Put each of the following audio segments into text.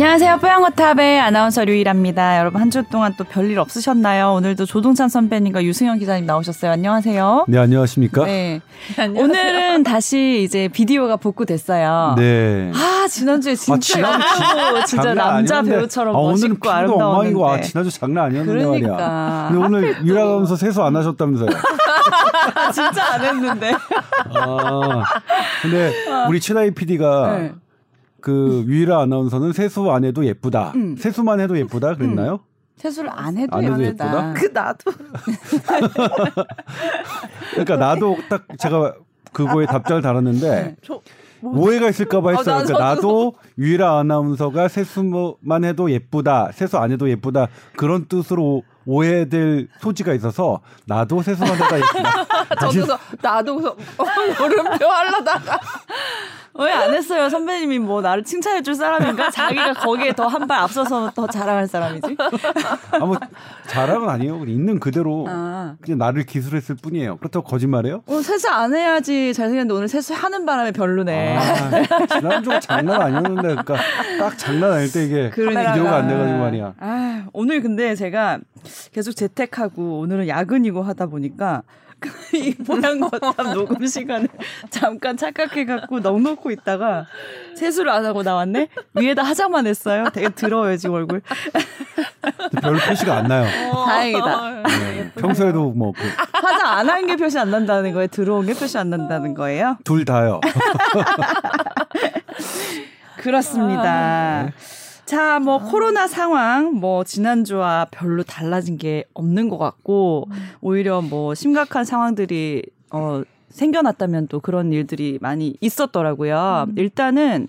안녕하세요. 뽀양거탑의 아나운서 류일합니다. 여러분 한 주 동안 또 별일 없으셨나요? 오늘도 조동찬 선배님과 유승현 기자님 나오셨어요. 안녕하세요. 네, 안녕하십니까? 네. 오늘은 다시 이제 비디오가 복구됐어요. 네. 아, 지난주에 진짜 아, 지난주 예쁘고 진짜 남자 아니었는데. 배우처럼 아, 멋있고 아름다웠는데. 엉망이고 아, 지난주 장난 아니었는데 그러니까. 말이야. 근데 오늘 일하면서 세수 안 하셨다면서요? 아, 진짜 안 했는데. 아. 근데 우리 최다희 PD가 네. 그 유일한 아나운서는 세수 안 해도 예쁘다. 음. 세수만 해도 예쁘다 그랬나요? 세수를 안 해도, 안 해도 예쁘다. 예쁘다? 그 나도 그러니까 나도 딱 제가 그거에 답장을 달았는데 저 오해가 있을까봐 했어요. 어, 나도- 그러니까 나도 유일한 아나운서가 세수만 해도 예쁘다, 세수 안 해도 예쁘다 그런 뜻으로 오해될 소지가 있어서 나도 세수만 해도 예쁘다. 저도 그 나도 그래서 물음표 하려다가 왜 안 했어요? 선배님이 뭐 나를 칭찬해 줄 사람인가? 자기가 거기에 더 한 발 앞서서 더 자랑할 사람이지? 아무 자랑은 아니에요. 있는 그대로 아. 그냥 나를 기술했을 뿐이에요. 그렇다고 거짓말해요? 오늘 세수 안 해야지 잘생겼는데 오늘 세수하는 바람에 별로네. 아, 지난주가 장난 아니었는데, 그러니까 딱 장난 아닐 때 이게 그러니까. 비디오가 안 돼가지고 말이야. 아, 오늘 근데 제가 계속 재택하고 오늘은 야근이고 하다 보니까 이 보양거탑 녹음 시간에 잠깐 착각해갖고 넉넉고 있다가 세수를 안 하고 나왔네? 위에다 화장만 했어요. 되게 더러워요, 지금 얼굴. 별 표시가 안 나요. 다행이다. 네, 평소에도 뭐 그 화장 안 한 게 표시 안 난다는 거예요? 들어온 게 표시 안 난다는 거예요? 둘 다요. 그렇습니다. 네. 자, 뭐 코로나 상황 뭐 지난주와 별로 달라진 게 없는 것 같고 오히려 뭐 심각한 상황들이 어 생겨났다면 또 그런 일들이 많이 있었더라고요. 일단은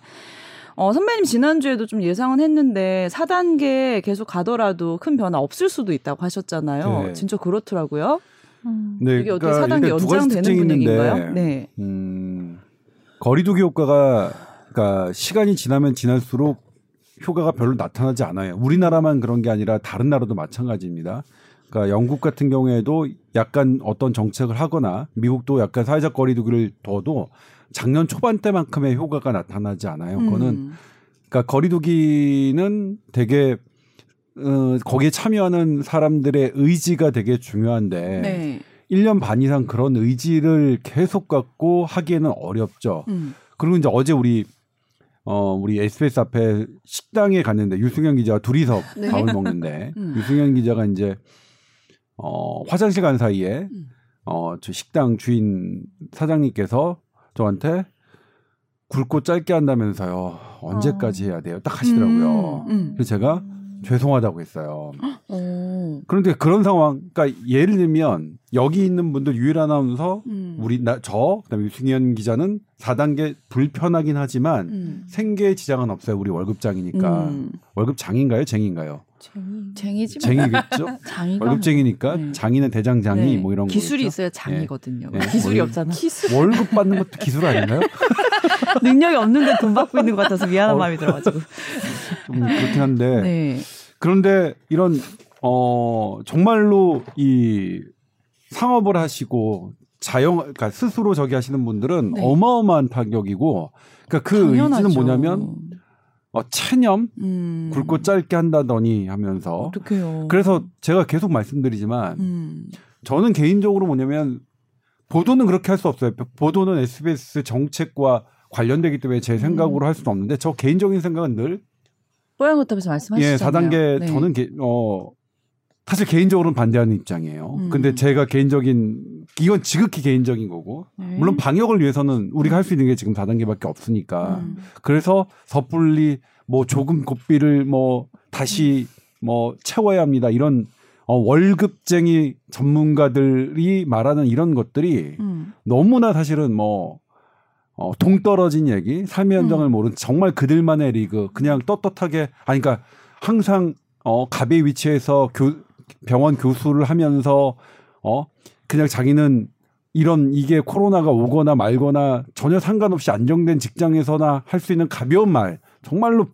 어 선배님 지난주에도 좀 예상은 했는데 4단계 계속 가더라도 큰 변화 없을 수도 있다고 하셨잖아요. 네. 진짜 그렇더라고요. 네, 이게 어떻게 그러니까 4단계 두 가지 연장되는 특징이 분위기인가요? 네. 음, 거리두기 효과가 그러니까 시간이 지나면 지날수록 효과가 별로 나타나지 않아요. 우리나라만 그런 게 아니라 다른 나라도 마찬가지입니다. 그러니까 영국 같은 경우에도 약간 어떤 정책을 하거나 미국도 약간 사회적 거리두기를 둬도 작년 초반 때만큼의 효과가 나타나지 않아요. 그거는 음. 그러니까 거리두기는 되게 어, 거기에 참여하는 사람들의 의지가 되게 중요한데 네. 1년 반 이상 그런 의지를 계속 갖고 하기에는 어렵죠. 음. 그리고 이제 어제 우리 어 우리 SBS 앞에 식당에 갔는데 유승현 기자가 둘이서 네. 밥을 먹는데 음. 유승현 기자가 이제 어 화장실 간 사이에 음. 어 저 식당 주인 사장님께서 저한테 굵고 짧게 한다면서요. 언제까지 해야 돼요? 딱 하시더라고요. 음, 음. 그래서 제가 죄송하다고 했어요. 오. 그런데 그런 상황, 그러니까 예를 들면 여기 있는 분들 유일 아나운서, 음. 우리 나 저, 그다음에 유승현 기자는 4단계 불편하긴 하지만 음. 생계에 지장은 없어요. 우리 월급장이니까 음. 월급장인가요, 쟁인가요? 쟁이지 뭐. 쟁이겠죠. 장이가 월급쟁이니까 네. 장인은 대장 장이 네. 뭐 이런 거 기술이 있죠? 있어야 장이거든요. 네. 기술이 월- 없잖아. 월급 받는 것도 기술 아닌가요? 능력이 없는데 돈 받고 있는 것 같아서 미안한 어. 마음이 들어가지고. 좀 그렇긴 한데 네. 그런데 이런 어 정말로 이 상업을 하시고 자영 그러니까 스스로 저기 하시는 분들은 네. 어마어마한 타격이고 그러니까 그 당연하죠. 의지는 뭐냐면 어 체념 음. 굵고 짧게 한다더니 하면서 어떡해요. 그래서 제가 계속 말씀드리지만 음. 저는 개인적으로 뭐냐면 보도는 그렇게 할 수 없어요. 보도는 SBS 정책과 관련되기 때문에 제 생각으로 할 수는 없는데 저 개인적인 생각은 늘 뽀얀거탑에서 말씀하시잖아요. 예, 4단계 네. 저는 개, 어 사실 개인적으로는 반대하는 입장이에요. 음. 근데 제가 개인적인 이건 지극히 개인적인 거고 네. 물론 방역을 위해서는 우리가 할 수 있는 게 지금 4단계밖에 없으니까 음. 그래서 섣불리 뭐 조금 고삐를 뭐 다시 뭐 채워야 합니다. 이런 어, 월급쟁이 전문가들이 말하는 이런 것들이 음. 너무나 사실은 뭐 어, 동떨어진 얘기, 삶의 현장을 음. 모르는 정말 그들만의 리그, 그냥 떳떳하게, 아니, 그러니까 항상 어, 갑의 위치에서 교, 병원 교수를 하면서 어, 그냥 자기는 이런 이게 코로나가 오거나 말거나 전혀 상관없이 안정된 직장에서나 할 수 있는 가벼운 말, 정말로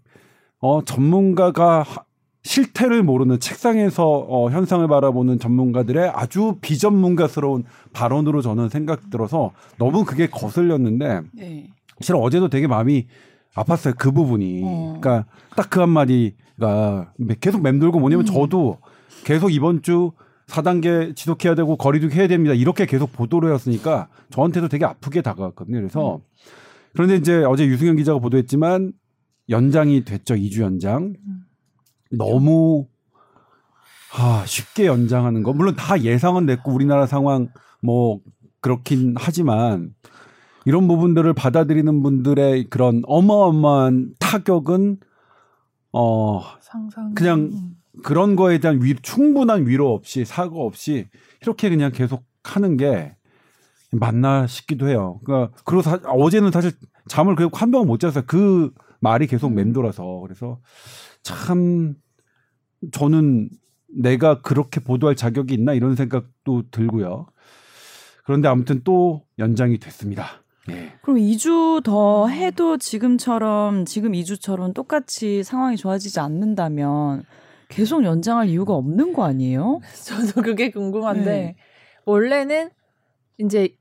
어, 전문가가 하- 실태를 모르는 책상에서 어, 현상을 바라보는 전문가들의 아주 비전문가스러운 발언으로 저는 생각 들어서 너무 그게 거슬렸는데 네. 사실 어제도 되게 마음이 아팠어요. 그 부분이. 어. 그러니까 딱 그 한마디가 계속 맴돌고 뭐냐면 음. 저도 계속 이번 주 4단계 지속해야 되고 거리두기 해야 됩니다. 이렇게 계속 보도를 했으니까 저한테도 되게 아프게 다가왔거든요. 그래서 그런데 이제 어제 유승현 기자가 보도했지만 연장이 됐죠. 2주 연장. 너무 아, 쉽게 연장하는 거. 물론 다 예상은 됐고 우리나라 상황 뭐 그렇긴 하지만 이런 부분들을 받아들이는 분들의 그런 어마어마한 타격은 어 상상. 그냥 그런 거에 대한 위, 충분한 위로 없이 사과 없이 이렇게 그냥 계속 하는 게 맞나 싶기도 해요. 그러니까 그리고 사, 어제는 사실 잠을 그한 병을 못 잤어요. 그 말이 계속 맴돌아서 그래서 참 저는 내가 그렇게 보도할 자격이 있나 이런 생각도 들고요. 그런데 아무튼 또 연장이 됐습니다. 예. 그럼 2주 더 해도 지금처럼 지금 2주처럼 똑같이 상황이 좋아지지 않는다면 계속 연장할 이유가 없는 거 아니에요? 저도 그게 궁금한데 네. 원래는 이제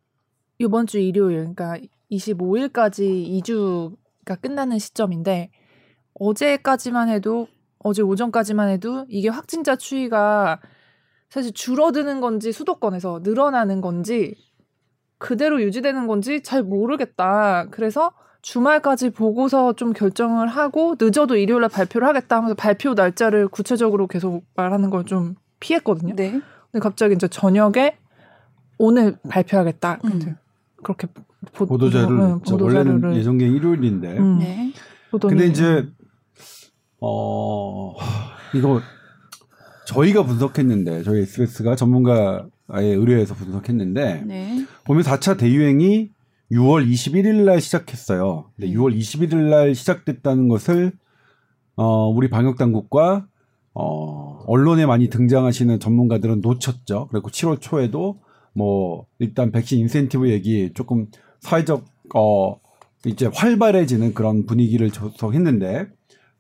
이번 주 일요일 그러니까 25일까지 2주가 끝나는 시점인데 어제까지만 해도 어제 오전까지만 해도 이게 확진자 추이가 사실 줄어드는 건지 수도권에서 늘어나는 건지 그대로 유지되는 건지 잘 모르겠다. 그래서 주말까지 보고서 좀 결정을 하고 늦어도 일요일날 발표를 하겠다 하면서 발표 날짜를 구체적으로 계속 말하는 걸 좀 피했거든요. 네. 근데 갑자기 이제 저녁에 오늘 발표하겠다. 음. 그렇게 보, 보도자료를 응. 보도자료를 원래는 예정된 일요일인데 음, 네. 근데 이제 어 이거 저희가 분석했는데 저희 SBS가 전문가의 의뢰해서 분석했는데 네. 보면 4차 대유행이 6월 21일 날 시작했어요. 근데 음. 6월 21일 날 시작됐다는 것을 어 우리 방역 당국과 어 언론에 많이 등장하시는 전문가들은 놓쳤죠. 그리고 7월 초에도 뭐 일단 백신 인센티브 얘기 조금 사회적 어 이제 활발해지는 그런 분위기를 조성했는데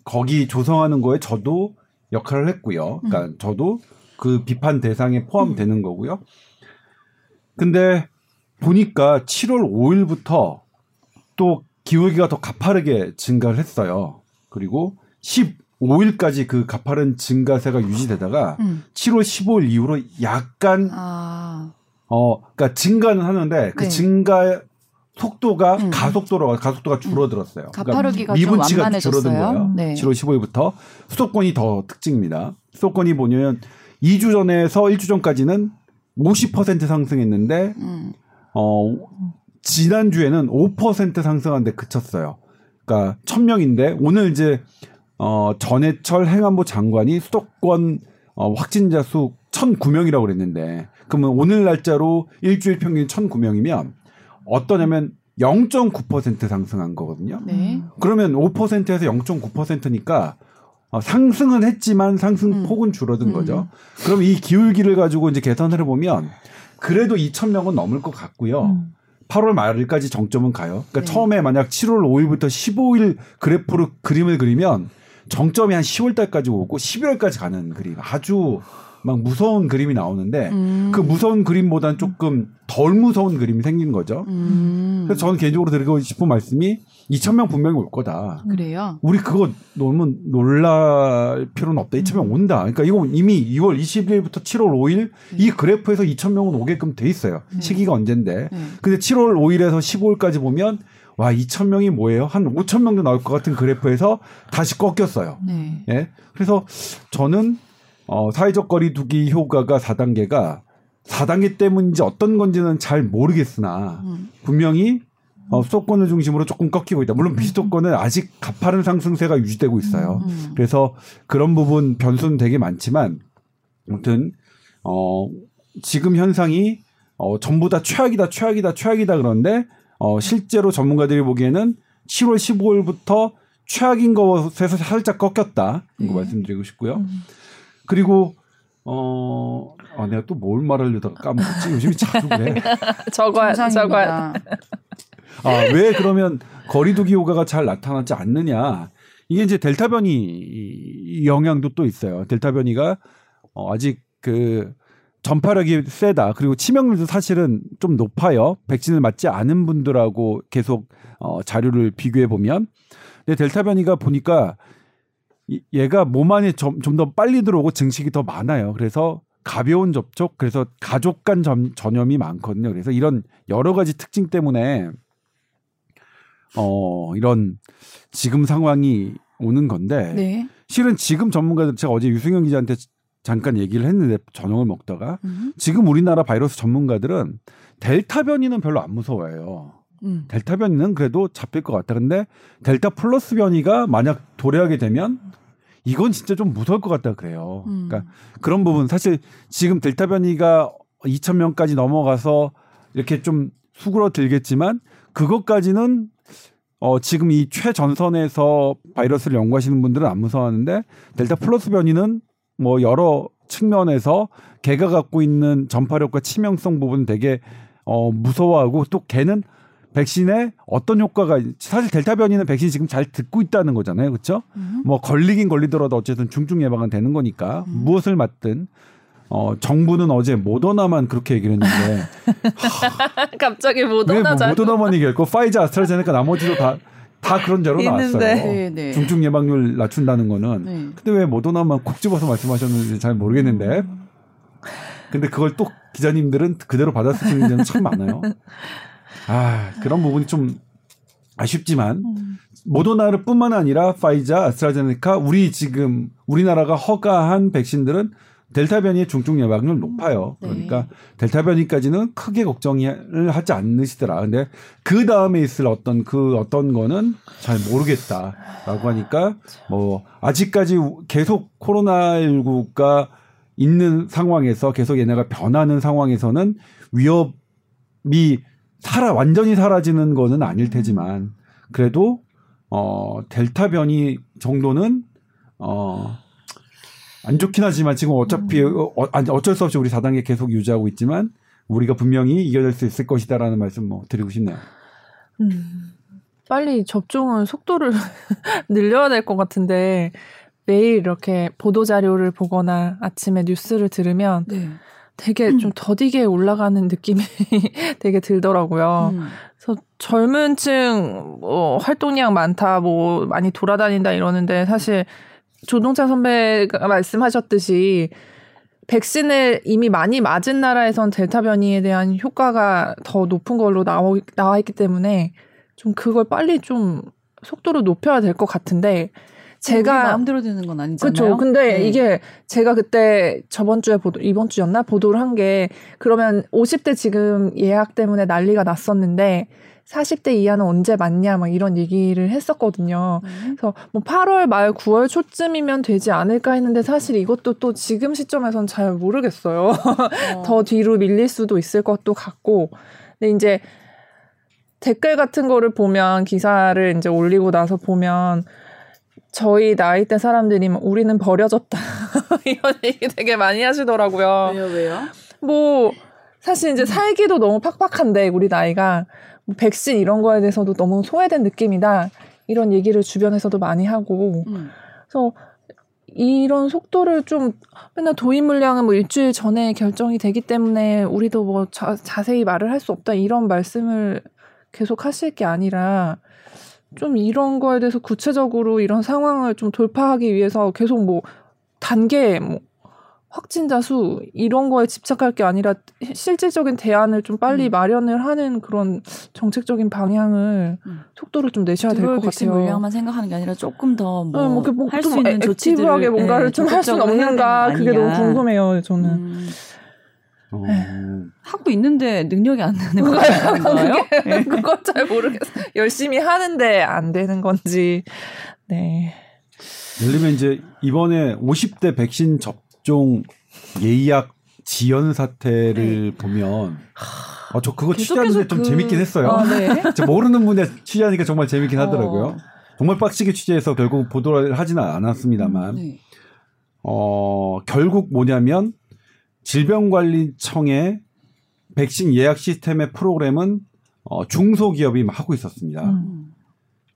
거기 조성하는 거에 저도 역할을 했고요. 그러니까 저도 그 비판 대상에 포함되는 거고요. 근데 보니까 7월 5일부터 또 기울기가 더 가파르게 증가를 했어요. 그리고 15일까지 그 가파른 증가세가 유지되다가 음. 7월 15일 이후로 약간 아. 어 그러니까 증가는 하는데 그 네. 증가 속도가 음. 가속도로 가속도가 줄어들었어요. 그러니까 가파르기가 좀 미분치가 완만해졌어요. 줄어든 거예요. 네. 7월 15일부터 수도권이 더 특징입니다. 수도권이 보면 2주 전에서 1주 전까지는 50% 상승했는데 음. 어 지난 주에는 5% 상승한데 그쳤어요. 그러니까 1000명인데 오늘 이제 어 전해철 행안부 장관이 수도권 어 확진자 수 1009명이라고 그랬는데 그러면 오늘 날짜로 일주일 평균 1009명이면 어떠냐면 0.9% 상승한 거거든요. 네. 그러면 5%에서 0.9%니까 어, 상승은 했지만 상승 음. 폭은 줄어든 음. 거죠. 그럼 이 기울기를 가지고 이제 계산을 해보면 그래도 2,000명은 넘을 것 같고요. 음. 8월 말일까지 정점은 가요. 그러니까 네. 처음에 만약 7월 5일부터 15일 그래프로 그림을 그리면 정점이 한 10월 달까지 오고 11월까지 가는 그림. 아주 막 무서운 그림이 나오는데 음. 그 무서운 그림보다는 조금 덜 무서운 그림이 생긴 거죠. 음. 그래서 저는 개인적으로 드리고 싶은 말씀이 2,000명 분명히 올 거다. 그래요. 우리 그거 너무 놀랄 필요는 없다. 2,000명 온다. 그러니까 이거 이미 2월 20일부터 7월 5일 이 그래프에서 2,000명은 오게끔 돼 있어요. 시기가 언젠데. 네. 근데 7월 5일에서 15일까지 보면 와 2,000명이 뭐예요? 한 5,000명도 나올 것 같은 그래프에서 다시 꺾였어요. 네. 예. 그래서 저는 어, 사회적 거리두기 효과가 4단계가 4단계 때문인지 어떤 건지는 잘 모르겠으나 음. 분명히 어, 수도권을 중심으로 조금 꺾이고 있다. 물론 비수도권은 아직 가파른 상승세가 유지되고 있어요. 음. 그래서 그런 부분 변수는 되게 많지만 아무튼 어 지금 현상이 어 전부 다 최악이다 최악이다 최악이다 그런데 어 실제로 전문가들이 보기에는 7월 15일부터 최악인 것에서 살짝 꺾였다. 이거 네. 말씀드리고 싶고요. 음. 그리고 어 아, 내가 또 뭘 말하려다가 까먹었지. 요즘이 자주 그래. 적어야 정상입니다. 아, 왜 그러면 거리두기 효과가 잘 나타나지 않느냐. 이게 이제 델타 변이 영향도 또 있어요. 델타 변이가 어, 아직 그 전파력이 세다. 그리고 치명률도 사실은 좀 높아요. 백신을 맞지 않은 분들하고 계속 어, 자료를 비교해 보면. 근데 델타 변이가 보니까 이- 얘가 몸 안에 좀 더 빨리 들어오고 증식이 더 많아요. 그래서 가벼운 접촉, 그래서 가족 간 점- 전염이 많거든요. 그래서 이런 여러 가지 특징 때문에 어 이런 지금 상황이 오는 건데 네. 실은 지금 전문가들 제가 어제 유승현 기자한테 잠깐 얘기를 했는데 저녁을 먹다가 음. 지금 우리나라 바이러스 전문가들은 델타 변이는 별로 안 무서워해요. 음. 델타 변이는 그래도 잡힐 것 같다. 근데 델타 플러스 변이가 만약 도래하게 되면 이건 진짜 좀 무서울 것 같다 그래요. 음. 그러니까 그런 부분 사실 지금 델타 변이가 2천 명까지 넘어가서 이렇게 좀 수그러들겠지만 그것까지는 어 지금 이 최전선에서 바이러스를 연구하시는 분들은 안 무서워하는데 델타 플러스 변이는 뭐 여러 측면에서 걔가 갖고 있는 전파력과 치명성 부분 되게 어 무서워하고 또 걔는 백신에 어떤 효과가 사실 델타 변이는 백신 지금 잘 듣고 있다는 거잖아요. 그렇죠? 음. 뭐 걸리긴 걸리더라도 어쨌든 중증 예방은 되는 거니까 음. 무엇을 맞든 어 정부는 어제 모더나만 그렇게 얘기를 했는데 갑자기 못왜 뭐. 모더나만 얘기했고 파이자 아스트라제네카 나머지도 다다 그런 있는데. 나왔어요. 네, 네. 중증 예방률 낮춘다는 거는 네. 근데 왜 모더나만 콕 집어서 말씀하셨는지 잘 모르겠는데 음. 근데 그걸 또 기자님들은 그대로 받아쓰시는 데는 참 많아요. 아 그런 부분이 좀 아쉽지만 음. 모더나를 뿐만 아니라 파이자, 아스트라제네카 우리 지금 우리나라가 허가한 백신들은 델타 변이의 중증 예방률 높아요. 네. 그러니까 델타 변이까지는 크게 걱정을 하지 않으시더라. 근데 그 다음에 있을 어떤 그 어떤 거는 잘 모르겠다라고 하니까 뭐 아직까지 계속 코로나19가 있는 상황에서 계속 얘네가 변하는 상황에서는 위협이 사라 완전히 사라지는 거는 아닐 테지만 그래도 어 델타 변이 정도는 어. 안 좋긴 하지만 지금 어차피 어, 어, 아니, 어쩔 수 없이 우리 4단계 계속 유지하고 있지만 우리가 분명히 이겨낼 수 있을 것이다라는 말씀 뭐 드리고 싶네요. 음. 빨리 접종은 속도를 늘려야 될 것 같은데 매일 이렇게 보도 자료를 보거나 아침에 뉴스를 들으면 네. 되게 좀 더디게 올라가는 느낌이 되게 들더라고요. 음. 그래서 젊은 층, 뭐, 활동량 많다, 뭐, 많이 돌아다닌다 이러는데 사실 조동찬 선배가 말씀하셨듯이 백신을 이미 많이 맞은 나라에선 델타 변이에 대한 효과가 더 높은 걸로 나오, 나와 있기 때문에 좀 그걸 빨리 좀 속도를 높여야 될 것 같은데 제가 마음대로 되는 건 아니잖아요. 그렇죠. 근데 네. 이게 제가 그때 저번 주에 보도 이번 주였나 보도를 한 게 그러면 50대 지금 예약 때문에 난리가 났었는데 40대 이하는 언제 맞냐 막 이런 얘기를 했었거든요. 음. 그래서 뭐 8월 말 9월 초쯤이면 되지 않을까 했는데 사실 이것도 또 지금 시점에선 잘 모르겠어요. 어. 더 뒤로 밀릴 수도 있을 것도 같고. 근데 이제 댓글 같은 거를 보면 기사를 이제 올리고 나서 보면 저희 나이대 사람들이 막 우리는 버려졌다 이런 얘기 되게 많이 하시더라고요. 왜요, 왜요? 뭐 사실 이제 살기도 너무 팍팍한데 우리 나이가 뭐 백신 이런 거에 대해서도 너무 소외된 느낌이다 이런 얘기를 주변에서도 많이 하고 음. 그래서 이런 속도를 좀 맨날 도입 물량은 뭐 일주일 전에 결정이 되기 때문에 우리도 뭐 자, 자세히 말을 할 수 없다 이런 말씀을 계속 하실 게 아니라 좀 이런 거에 대해서 구체적으로 이런 상황을 좀 돌파하기 위해서 계속 뭐 단계 뭐 확진자 수 이런 거에 집착할 게 아니라 실질적인 대안을 좀 빨리 음. 마련을 하는 그런 정책적인 방향을 음. 속도를 좀 내셔야 될 것 같아요. 물량만 생각하는 게 아니라 조금 더 네, 뭐뭐할좀수 있는 조치들을 액티브하게 뭔가를 네, 좀할 수는 없는가 거 그게 너무. 궁금해요 저는 음. 어, 하고 있는데 능력이 안 나는 거예요? 네. 그건 잘 모르겠어요 열심히 하는데 안 되는 건지 네 예를 들면 이제 이번에 50대 백신 접종 예약 지연 사태를 보면 어, 저 그거 취재하는데 좀 그- 재밌긴 했어요. 아, 네. 저 모르는 분야 취재하니까 정말 재밌긴 하더라고요. 어. 정말 빡시게 취재해서 결국 보도를 하지는 않았습니다만 네. 어, 결국 뭐냐면 질병관리청의 백신 예약 시스템의 프로그램은 어, 중소기업이 하고 있었습니다. 음. 음.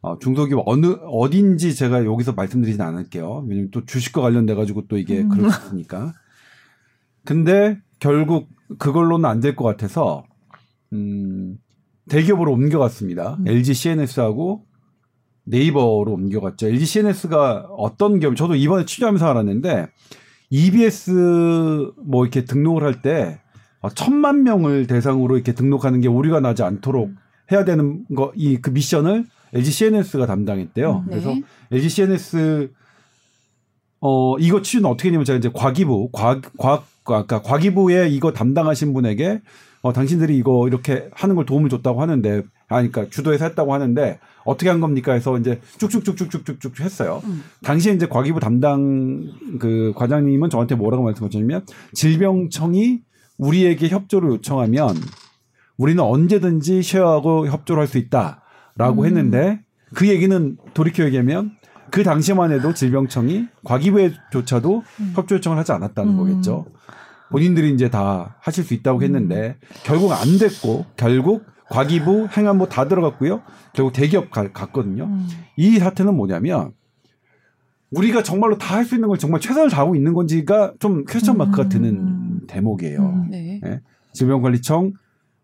어, 중소기업 어느 어딘지 제가 여기서 말씀드리진 않을게요. 왜냐면 또 주식과 관련돼 가지고 또 이게 음. 그럴 수 있으니까. 근데 결국 그걸로는 안 될 것 같아서 음, 대기업으로 옮겨갔습니다. 음. LG CNS하고 네이버로 옮겨갔죠. LG CNS가 어떤 기업, 저도 이번에 취재하면서 알았는데 EBS 뭐 이렇게 등록을 할 때 천만 명을 대상으로 이렇게 등록하는 게 오류가 나지 않도록 해야 되는 거 이 그 미션을 LG CNS가 담당했대요. 음, 네. 그래서 LG CNS 어 이거 취재는 어떻게 했냐면 제가 이제 과기부 과과 아까 과기부에 이거 담당하신 분에게 어 당신들이 이거 이렇게 하는 걸 도움을 줬다고 하는데 아 그러니까 주도해서 했다고 하는데 어떻게 한 겁니까 해서 이제 쭉쭉쭉쭉쭉쭉쭉 했어요. 음. 당시에 이제 과기부 담당 그 과장님은 저한테 뭐라고 말씀하셨냐면 질병청이 우리에게 협조를 요청하면 우리는 언제든지 쉐어하고 협조를 할 수 있다 라고 음. 했는데 그 얘기는 돌이켜 얘기하면 그 당시만 해도 질병청이 과기부에조차도 음. 협조 요청을 하지 않았다는 음. 거겠죠. 본인들이 이제 다 하실 수 있다고 했는데 결국 안 됐고 결국 과기부 행안부 다 들어갔고요. 결국 대기업 가- 갔거든요. 음. 이 사태는 뭐냐면 우리가 정말로 다 할 수 있는 걸 정말 최선을 다하고 있는 건지가 좀 퀘스천 마크가 음. 드는 대목이에요. 음. 네. 질병관리청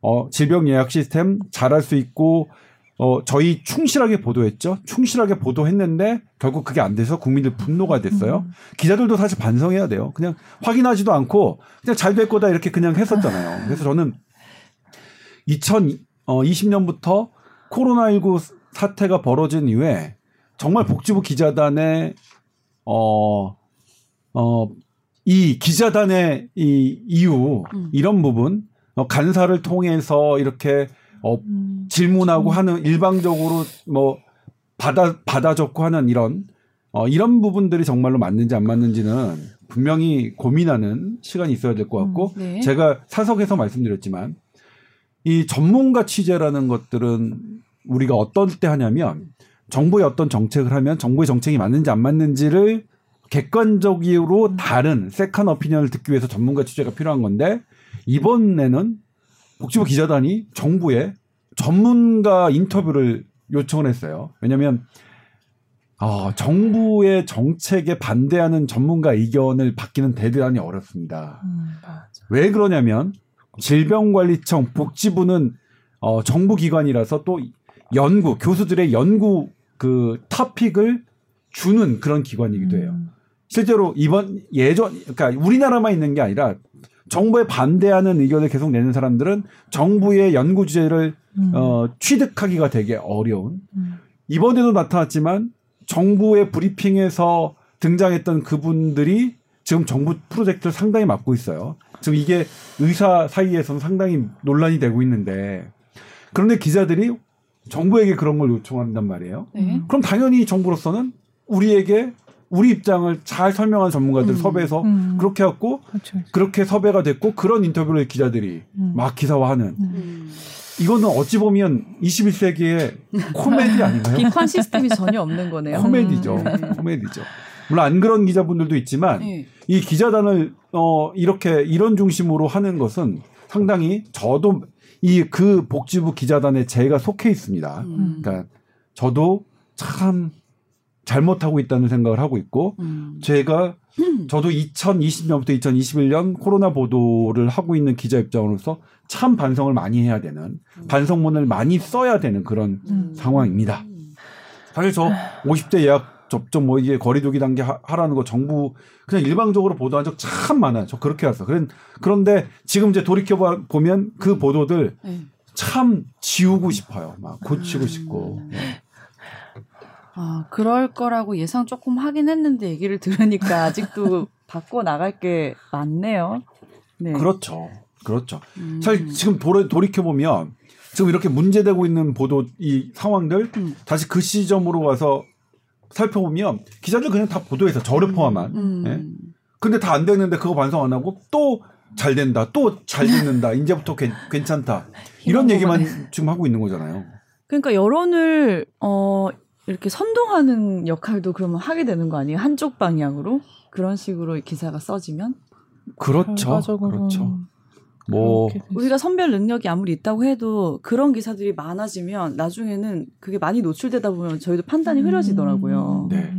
어, 질병 예약 시스템 잘할 수 있고 어, 저희 충실하게 보도했죠. 충실하게 보도했는데 결국 그게 안 돼서 국민들 분노가 됐어요. 음. 기자들도 사실 반성해야 돼요. 그냥 확인하지도 않고 그냥 잘 될 거다 이렇게 그냥 했었잖아요. 그래서 저는 2020년부터 코로나19 사태가 벌어진 이후에 정말 복지부 기자단의 어, 어, 이 기자단의 이 이유 음. 이런 부분 어, 간사를 통해서 이렇게 어, 음. 질문하고 하는 일방적으로 뭐 받아 받아 적고 하는 이런 어, 이런 부분들이 정말로 맞는지 안 맞는지는 분명히 고민하는 시간이 있어야 될 것 같고 네. 제가 사석에서 말씀드렸지만 이 전문가 취재라는 것들은 우리가 어떤 때 하냐면 정부의 어떤 정책을 하면 정부의 정책이 맞는지 안 맞는지를 객관적으로 다른 second opinion을 듣기 위해서 전문가 취재가 필요한 건데 이번에는 복지부 기자단이 정부에 전문가 인터뷰를 요청을 했어요. 왜냐하면 아, 정부의 정책에 반대하는 전문가 의견을 받기는 대단히 어렵습니다. 음. 왜 그러냐면 질병관리청 복지부는 어, 정부 기관이라서 또 연구 교수들의 연구 그 토픽을 주는 그런 기관이기도 해요. 음. 실제로 이번 예전 그러니까 우리나라만 있는 게 아니라 정부에 반대하는 의견을 계속 내는 사람들은 정부의 연구 주제를 음. 어, 취득하기가 되게 어려운 음. 이번에도 나타났지만 정부의 브리핑에서 등장했던 그분들이 지금 정부 프로젝트를 상당히 맡고 있어요. 지금 이게 의사 사이에서는 상당히 논란이 되고 있는데 그런데 기자들이 정부에게 그런 걸 요청한단 말이에요. 네. 그럼 당연히 정부로서는 우리에게 우리 입장을 잘 설명한 전문가들 음. 섭외해서 음. 그렇게 했고 그렇죠. 그렇게 섭외가 됐고 그런 인터뷰를 기자들이 음. 막 기사화하는 음. 음. 이거는 어찌 보면 21세기의 코미디 아닌가요? 비판 시스템이 전혀 없는 거네요. 코미디죠. 음. 코미디죠. 물론 안 그런 기자분들도 있지만 네. 이 기자단을 어 이렇게 이런 중심으로 하는 것은 상당히 저도 이 그 복지부 기자단에 제가 속해 있습니다. 음. 그러니까 저도 참 잘못하고 있다는 생각을 하고 있고 음. 제가 저도 2020년부터 2021년 코로나 보도를 하고 있는 기자 입장으로서 참 반성을 많이 해야 되는 반성문을 많이 써야 되는 그런 음. 상황입니다. 사실 저 50대 예약 접종 뭐 이게 거리두기 단계 하- 하라는 거 정부 그냥 일방적으로 보도한 적 참 많아요. 저 그렇게 했어. 그런 그런데 지금 이제 돌이켜 봐- 보면 그 보도들 네. 참 지우고 싶어요. 막 고치고 음. 싶고. 아, 그럴 거라고 예상 조금 하긴 했는데 얘기를 들으니까 아직도 바꿔 나갈 게 많네요. 네. 그렇죠. 그렇죠. 음. 사실 지금 돌, 돌이켜 보면 지금 이렇게 문제되고 있는 보도 이 상황들 음. 다시 그 시점으로 와서 살펴보면 기자들 그냥 다 보도해서 저를 포함한. 음. 예? 근데 다안 되는데 그거 반성 안 하고 또 잘 된다, 또 잘 듣는다, 이제부터 괜, 괜찮다 이런 얘기만 지금 하고 있는 거잖아요. 그러니까 여론을 어 이렇게 선동하는 역할도 그러면 하게 되는 거 아니에요? 한쪽 방향으로 그런 식으로 기사가 써지면 그렇죠, 그렇죠. 뭐 우리가 선별 능력이 아무리 있다고 해도 그런 기사들이 많아지면 나중에는 그게 많이 노출되다 보면 저희도 판단이 흐려지더라고요. 네.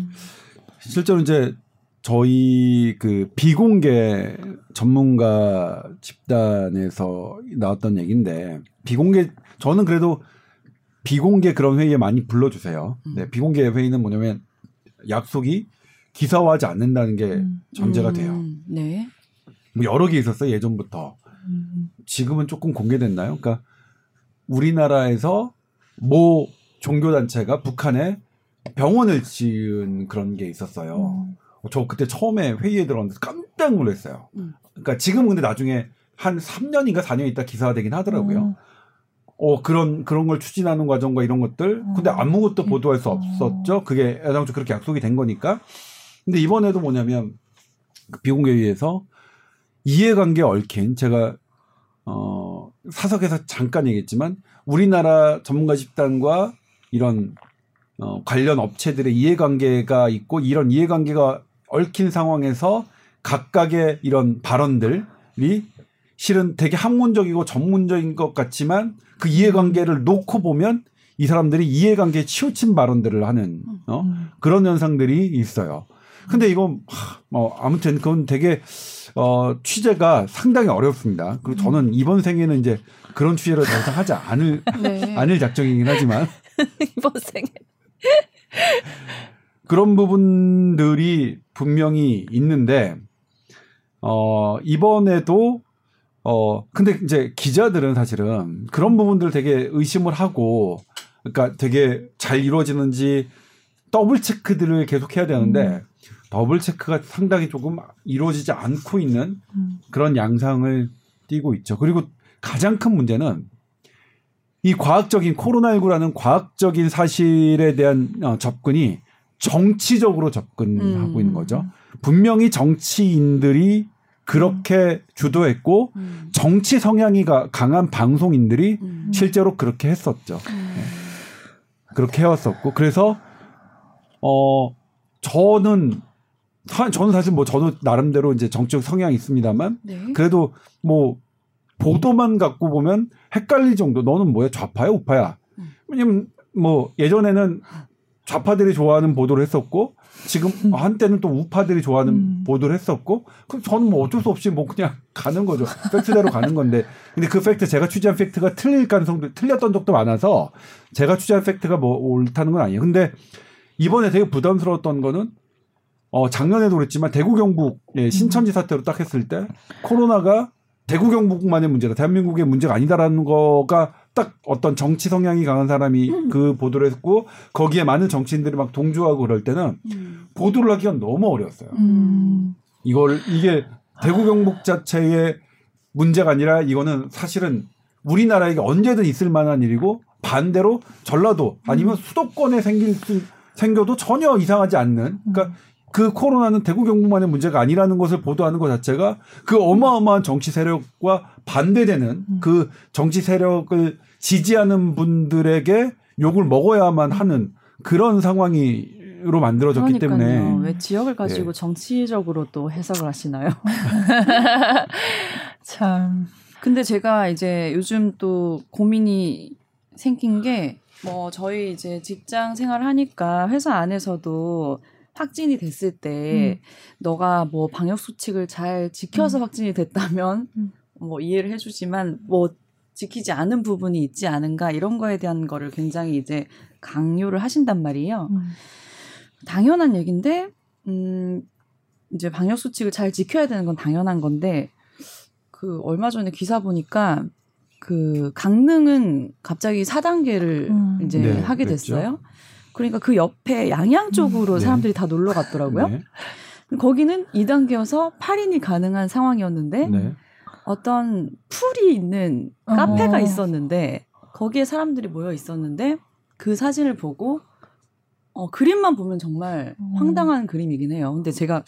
실제로 이제 저희 그 비공개 전문가 집단에서 나왔던 얘기인데 비공개 저는 그래도 비공개 그런 회의에 많이 불러주세요. 음. 네, 비공개 회의는 뭐냐면 약속이 기사화하지 않는다는 게 음. 전제가 음, 돼요. 네. 뭐 여러 개 있었어요 예전부터. 음. 지금은 조금 공개됐나요? 그러니까 우리나라에서 모 종교 단체가 북한에 병원을 지은 그런 게 있었어요. 음. 저 그때 처음에 회의에 들어갔는데 깜짝 놀랐어요. 음. 그러니까 지금은 근데 나중에 한 3년인가 4년 있다 기사화되긴 하더라고요. 음. 어 그런 그런 걸 추진하는 과정과 이런 것들. 근데 음. 아무것도 보도할 수 음. 없었죠. 그게 애당초 그렇게 약속이 된 거니까. 근데 이번에도 뭐냐면 그 비공개회의에서 이해관계 얽힌 제가 어 사석에서 잠깐 얘기했지만 우리나라 전문가 집단과 이런 어, 관련 업체들의 이해관계가 있고 이런 이해관계가 얽힌 상황에서 각각의 이런 발언들이 실은 되게 학문적이고 전문적인 것 같지만 그 이해관계를 놓고 보면 이 사람들이 이해관계에 치우친 발언들을 하는 어? 음. 그런 현상들이 있어요. 근데 이건 하, 뭐 아무튼 그건 되게 어 취재가 상당히 어렵습니다. 그리고 저는 이번 생에는 이제 그런 취재를 더 이상 하지 않을 네. 않을 작정이긴 하지만 이번 생에. 그런 부분들이 분명히 있는데 어 이번에도 어 근데 이제 기자들은 사실은 그런 부분들 되게 의심을 하고 그러니까 되게 잘 이루어지는지 double check들을 계속 해야 되는데 double check가 상당히 조금 이루어지지 않고 있는 음. 그런 양상을 띠고 있죠. 그리고 가장 큰 문제는 이 과학적인 코로나19라는 과학적인 사실에 대한 어, 접근이 정치적으로 접근하고 음. 있는 거죠. 분명히 정치인들이 그렇게 주도했고 음. 정치 성향이 가- 강한 방송인들이 음. 실제로 그렇게 했었죠. 음. 그렇게 해왔었고 그래서 어 저는 사- 저는 사실 뭐 저도 나름대로 이제 정치적 성향이 있습니다만 네. 그래도 뭐 보도만 갖고 보면 헷갈릴 정도. 너는 뭐야? 좌파야, 우파야? 음. 왜냐면 뭐 예전에는 좌파들이 좋아하는 보도를 했었고 지금 한때는 또 우파들이 좋아하는 음. 보도를 했었고 그럼 저는 뭐 어쩔 수 없이 뭐 그냥 가는 거죠. 팩트대로 가는 건데 근데 그 팩트 제가 취재한 팩트가 틀릴 가능성도 틀렸던 적도 많아서 제가 취재한 팩트가 뭐 옳다는 건 아니에요. 근데 이번에 되게 부담스러웠던 거는 어 작년에도 그랬지만 대구 경북의 신천지 사태로 딱 했을 때 코로나가 대구 경북만의 문제다. 대한민국의 문제가 아니다라는 거가 딱 어떤 정치 성향이 강한 사람이 그 보도를 했고 거기에 많은 정치인들이 막 동조하고 그럴 때는 음. 보도를 하기가 너무 어려웠어요. 음. 이걸 이게 대구 경북 자체의 문제가 아니라 이거는 사실은 우리나라에게 언제든 있을 만한 일이고 반대로 전라도 아니면 수도권에 생길 수, 생겨도 전혀 이상하지 않는 그러니까 그 코로나는 대구 경북만의 문제가 아니라는 것을 보도하는 것 자체가 그 어마어마한 정치 세력과 반대되는 그 정치 세력을 지지하는 분들에게 욕을 먹어야만 하는 그런 상황이 로 만들어졌기 그러니까요. 때문에 왜 지역을 가지고 네. 정치적으로 또 해석을 하시나요? 참. 근데 제가 이제 요즘 또 고민이 생긴 게 뭐 저희 이제 직장 생활을 하니까 회사 안에서도 확진이 됐을 때 너가 뭐 방역 수칙을 잘 지켜서 음. 확진이 됐다면 음. 뭐 이해를 해주지만 뭐 지키지 않은 부분이 있지 않은가 이런 거에 대한 거를 굉장히 이제 강요를 하신단 말이에요. 음. 당연한 얘기인데 음 이제 방역 수칙을 잘 지켜야 되는 건 당연한 건데 그 얼마 전에 기사 보니까 그 강릉은 갑자기 4단계를 음. 이제 네, 하게 그랬죠. 됐어요. 그러니까 그 옆에 양양 쪽으로 음, 네. 사람들이 다 놀러 갔더라고요. 네. 거기는 2단계여서 8인이 가능한 상황이었는데 네. 어떤 풀이 있는 카페가 어. 있었는데 거기에 사람들이 모여 있었는데 그 사진을 보고 어, 그림만 보면 정말 음. 황당한 그림이긴 해요. 근데 제가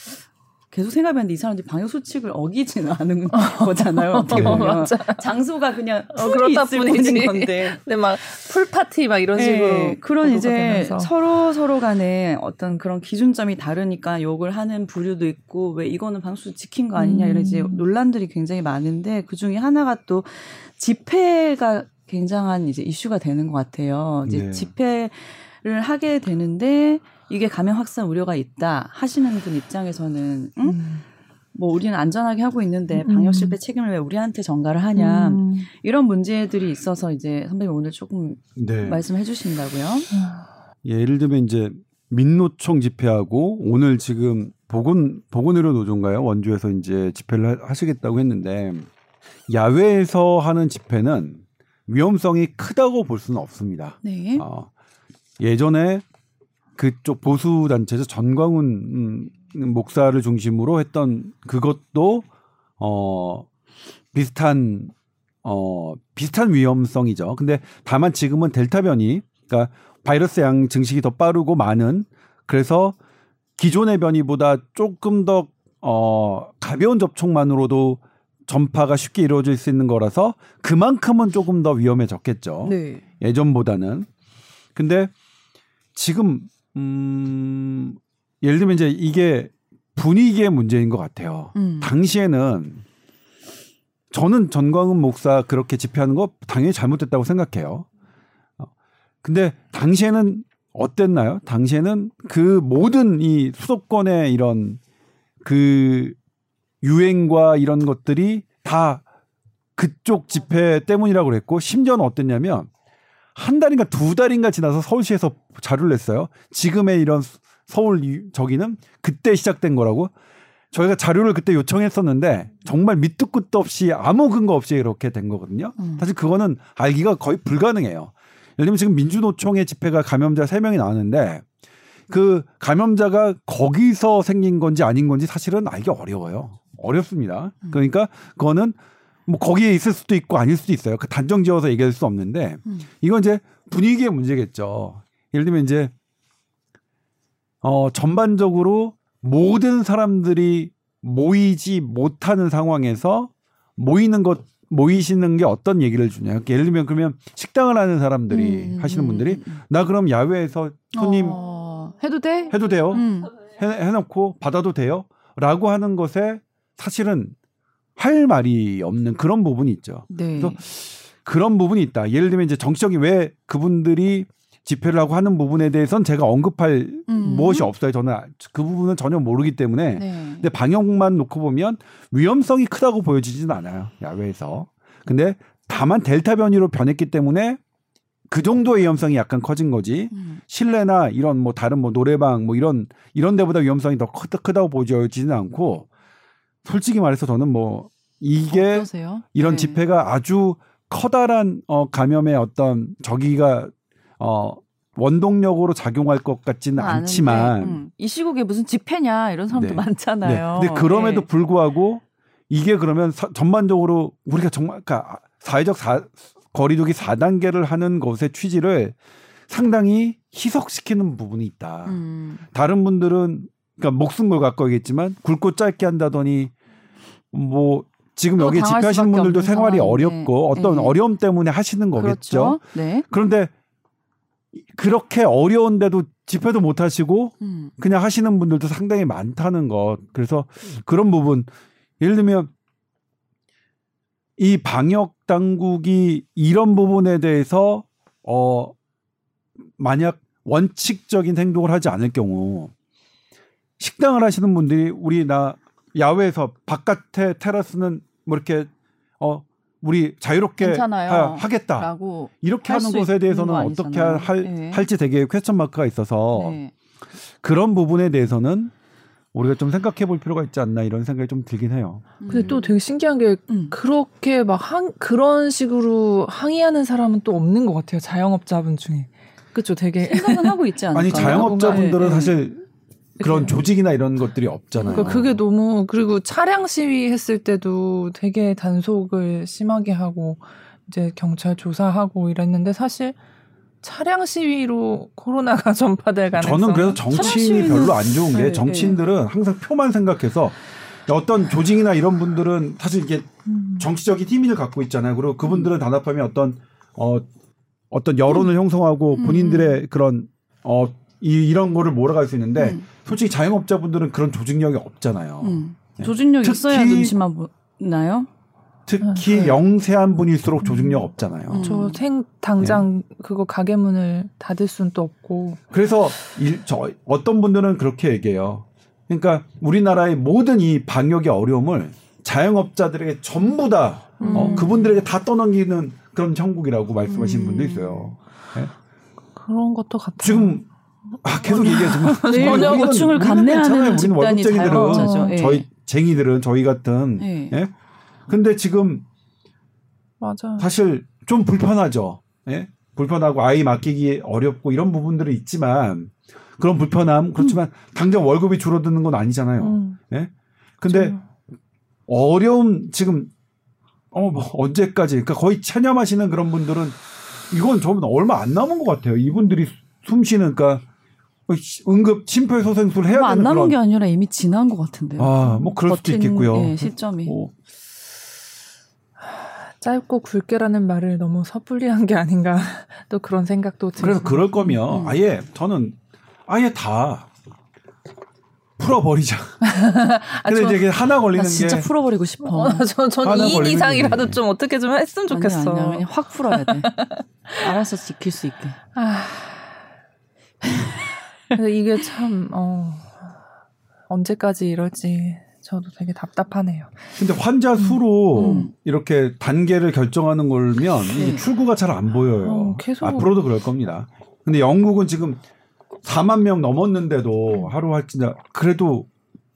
계속 생각해봤는데 이 사람들이 방역 수칙을 어기지는 않은 거잖아요. 어떻게 네. 보면 맞아. 장소가 그냥 어, 풀이 그렇다 있을 뿐이지. 건데 근데 막 풀파티 막 이런 식으로 네, 그런 보도가 이제 되면서. 서로 서로 간에 어떤 그런 기준점이 다르니까 욕을 하는 부류도 있고 왜 이거는 방수 지킨 거 아니냐 이런 이제 음. 논란들이 굉장히 많은데 그 중에 하나가 또 집회가 굉장한 이제 이슈가 되는 것 같아요. 이제 네. 집회를 하게 되는데 이게 감염 확산 우려가 있다 하시는 분 입장에서는 응? 음. 뭐 우리는 안전하게 하고 있는데 음. 방역 실패 책임을 왜 우리한테 전가를 하냐 음. 이런 문제들이 있어서 이제 선배님 오늘 조금 네. 말씀해 주신다고요. 예를 들면 이제 민노총 집회하고 오늘 지금 보건 보건의료 노조인가요? 원주에서 이제 집회를 하- 하시겠다고 했는데 야외에서 하는 집회는 위험성이 크다고 볼 수는 없습니다. 네. 어, 예전에 그쪽 보수 단체에서 전광훈 음, 목사를 중심으로 했던 그것도 어 비슷한 어 비슷한 위험성이죠. 근데 다만 지금은 델타 변이 그러니까 바이러스 양 증식이 더 빠르고 많은 그래서 기존의 변이보다 조금 더 어, 가벼운 접촉만으로도 전파가 쉽게 이루어질 수 있는 거라서 그만큼은 조금 더 위험해졌겠죠. 네. 예전보다는. 근데 지금 음 예를 들면 이제 이게 분위기의 문제인 것 같아요. 음. 당시에는 저는 전광훈 목사 그렇게 집회하는 거 당연히 잘못됐다고 생각해요. 어, 근데 당시에는 어땠나요? 당시에는 그 모든 이 수도권의 이런 그 유행과 이런 것들이 다 그쪽 집회 때문이라고 그랬고 심지어는 어땠냐면 한 달인가 두 달인가 지나서 서울시에서 자료를 냈어요. 지금의 이런 수- 서울 이- 저기는 그때 시작된 거라고. 저희가 자료를 그때 요청했었는데 정말 밑도 끝도 없이 아무 근거 없이 이렇게 된 거거든요. 음. 사실 그거는 알기가 거의 불가능해요. 예를 들면 지금 민주노총의 집회가 감염자 세명이 나왔는데 그 감염자가 거기서 생긴 건지 아닌 건지 사실은 알기 어려워요. 어렵습니다. 음. 그러니까 그거는 뭐 거기에 있을 수도 있고 아닐 수도 있어요. 그 단정 지어서 얘기할 수 없는데 음. 이건 이제 분위기의 문제겠죠. 예를 들면 이제 어 전반적으로 모든 사람들이 모이지 못하는 상황에서 모이는 것 모이시는 게 어떤 얘기를 주냐. 그러니까 예를 들면 그러면 식당을 하는 사람들이 음, 하시는 음, 분들이 음, 음. 나 그럼 야외에서 손님 어, 해도 돼? 해도 돼요? 음. 해, 해놓고 받아도 돼요? 라고 하는 것에 사실은 할 말이 없는 그런 부분이 있죠. 네. 그래서 그런 부분이 있다. 예를 들면 이제 정치적인 왜 그분들이 집회를 하고 하는 부분에 대해서는 제가 언급할 음. 무엇이 없어요. 저는 그 부분은 전혀 모르기 때문에. 네. 근데 방역만 놓고 보면 위험성이 크다고 보여지지는 않아요. 야외에서. 근데 다만 델타 변이로 변했기 때문에 그 정도의 위험성이 약간 커진 거지. 음. 실내나 이런 뭐 다른 뭐 노래방 뭐 이런 이런 데보다 위험성이 더 크다, 크다고 보여지지는 않고 솔직히 말해서 저는 뭐 이게 어떠세요? 이런 네. 집회가 아주 커다란 어 감염의 어떤 저기가 어 원동력으로 작용할 것 같지는 않지만 음. 이 시국에 무슨 집회냐 이런 사람도 네. 많잖아요. 네. 근데 그럼에도 네. 불구하고 이게 그러면 사- 전반적으로 우리가 정말 그러니까 사회적 사, 거리두기 4단계를 하는 것의 취지를 상당히 희석시키는 부분이 있다. 음. 다른 분들은 그러니까 목숨 걸 갖고 얘기했지만 굵고 짧게 한다더니 뭐 지금 또 여기 집회하시는 분들도 생활이 상황인데. 어렵고 어떤 네. 어려움 때문에 하시는 거겠죠. 그렇죠. 네. 그런데 그렇게 어려운데도 집회도 못 하시고 음. 그냥 하시는 분들도 상당히 많다는 것. 그래서 그런 부분 예를 들면 이 방역 당국이 이런 부분에 대해서 어 만약 원칙적인 행동을 하지 않을 경우 식당을 하시는 분들이 우리 나 야외에서 바깥에 테라스는 뭐 이렇게 어 우리 자유롭게 괜찮아요. 하, 겠다 라고 이렇게 할 하는 수 것에 대해서는 거 어떻게. 할, 네. 할지 되게 퀘스천 마크가 있어서 네. 그런 부분에 대해서는 우리가 좀 생각해 볼 필요가 있지 않나 이런 생각이 좀 들긴 해요. 근데 또 되게 신기한 게 음. 그렇게 막 항, 그런 식으로 항의하는 사람은 또 없는 것 같아요. 자영업자분 중에. 그쵸, 되게. 생각은 하고 있지 않을까요? 아니 자영업자분들은 뭔가, 네. 사실 그런 그쵸. 조직이나 이런 것들이 없잖아요. 그러니까 그게 너무 그리고 차량 시위 했을 때도 되게 단속을 심하게 하고 이제 경찰 조사하고 이랬는데 사실 차량 시위로 코로나가 전파될 가능성 저는 그래서 정치인이 별로 안 좋은 게 네, 정치인들은 항상 표만 생각해서 어떤 조직이나 이런 분들은 사실 이게 음. 정치적인 힘을 갖고 있잖아요. 그리고 그분들은 단합하면 어떤 어 어떤 여론을 형성하고 음. 본인들의 그런 어 이, 이런 거를 몰아갈 수 있는데 음. 솔직히 자영업자분들은 그런 조직력이 없잖아요. 음. 네. 조직력 특히- 있어야 눈치만 보나요? 특히 아, 네. 영세한 분일수록 조직력 없잖아요. 음. 저 생 당장 그거 가게 문을 닫을 수는 또 없고 그래서 일, 저 어떤 분들은 그렇게 얘기해요. 그러니까 우리나라의 모든 이 방역의 어려움을 자영업자들에게 전부 다 어, 음. 그분들에게 다 떠넘기는 그런 형국이라고 말씀하시는 음. 분도 있어요. 그런 것도 같아요. 지금 아, 계속 얘기하지만 네, 우리는- 고충을 감내하는 집단이 자영업자죠. 예. 저희 쟁이들은 저희 같은 네. 예? 근데 지금 맞아. 사실 좀 불편하죠. 예? 불편하고 아이 맡기기 어렵고 이런 부분들이 있지만 그런 불편함 그렇지만 당장 월급이 줄어드는 건 아니잖아요. 음, 예? 근데 저- 어려움 지금 어 뭐 언제까지 그러니까 거의 체념하시는 그런 분들은 이건 좀 얼마 안 남은 것 같아요. 이분들이 숨 쉬는 그러니까 응급 심폐소생술 해야 안 되는 남은 그런 게 아니라 이미 지난 것 같은데요. 아, 뭐 그럴 수도 있겠고요. 예, 시점이. 뭐 짧고 굵게라는 말을 너무 섭불리 한 게 아닌가 또 그런 생각도 들고. 그래서 그럴 거면 음. 아예 저는 아예 다 풀어버리자. 아, 근데 저- 이제 하나 걸리는 나 진짜 게 풀어버리고 싶어. 어, 하나 2인 걸리면 이상이라도 되지. 좀 어떻게 좀 했으면 좋겠어. 아니야, 아니야. 그냥 확 풀어야 돼. 알아서 지킬 수 있게. 아. 이게 참, 어, 언제까지 이럴지 저도 되게 답답하네요. 근데 환자 수로 음. 이렇게 단계를 결정하는 걸면 네. 출구가 잘 안 보여요. 어, 계속- 앞으로도 그럴 겁니다. 근데 영국은 지금 4만 명 넘었는데도 하루 확진자 그래도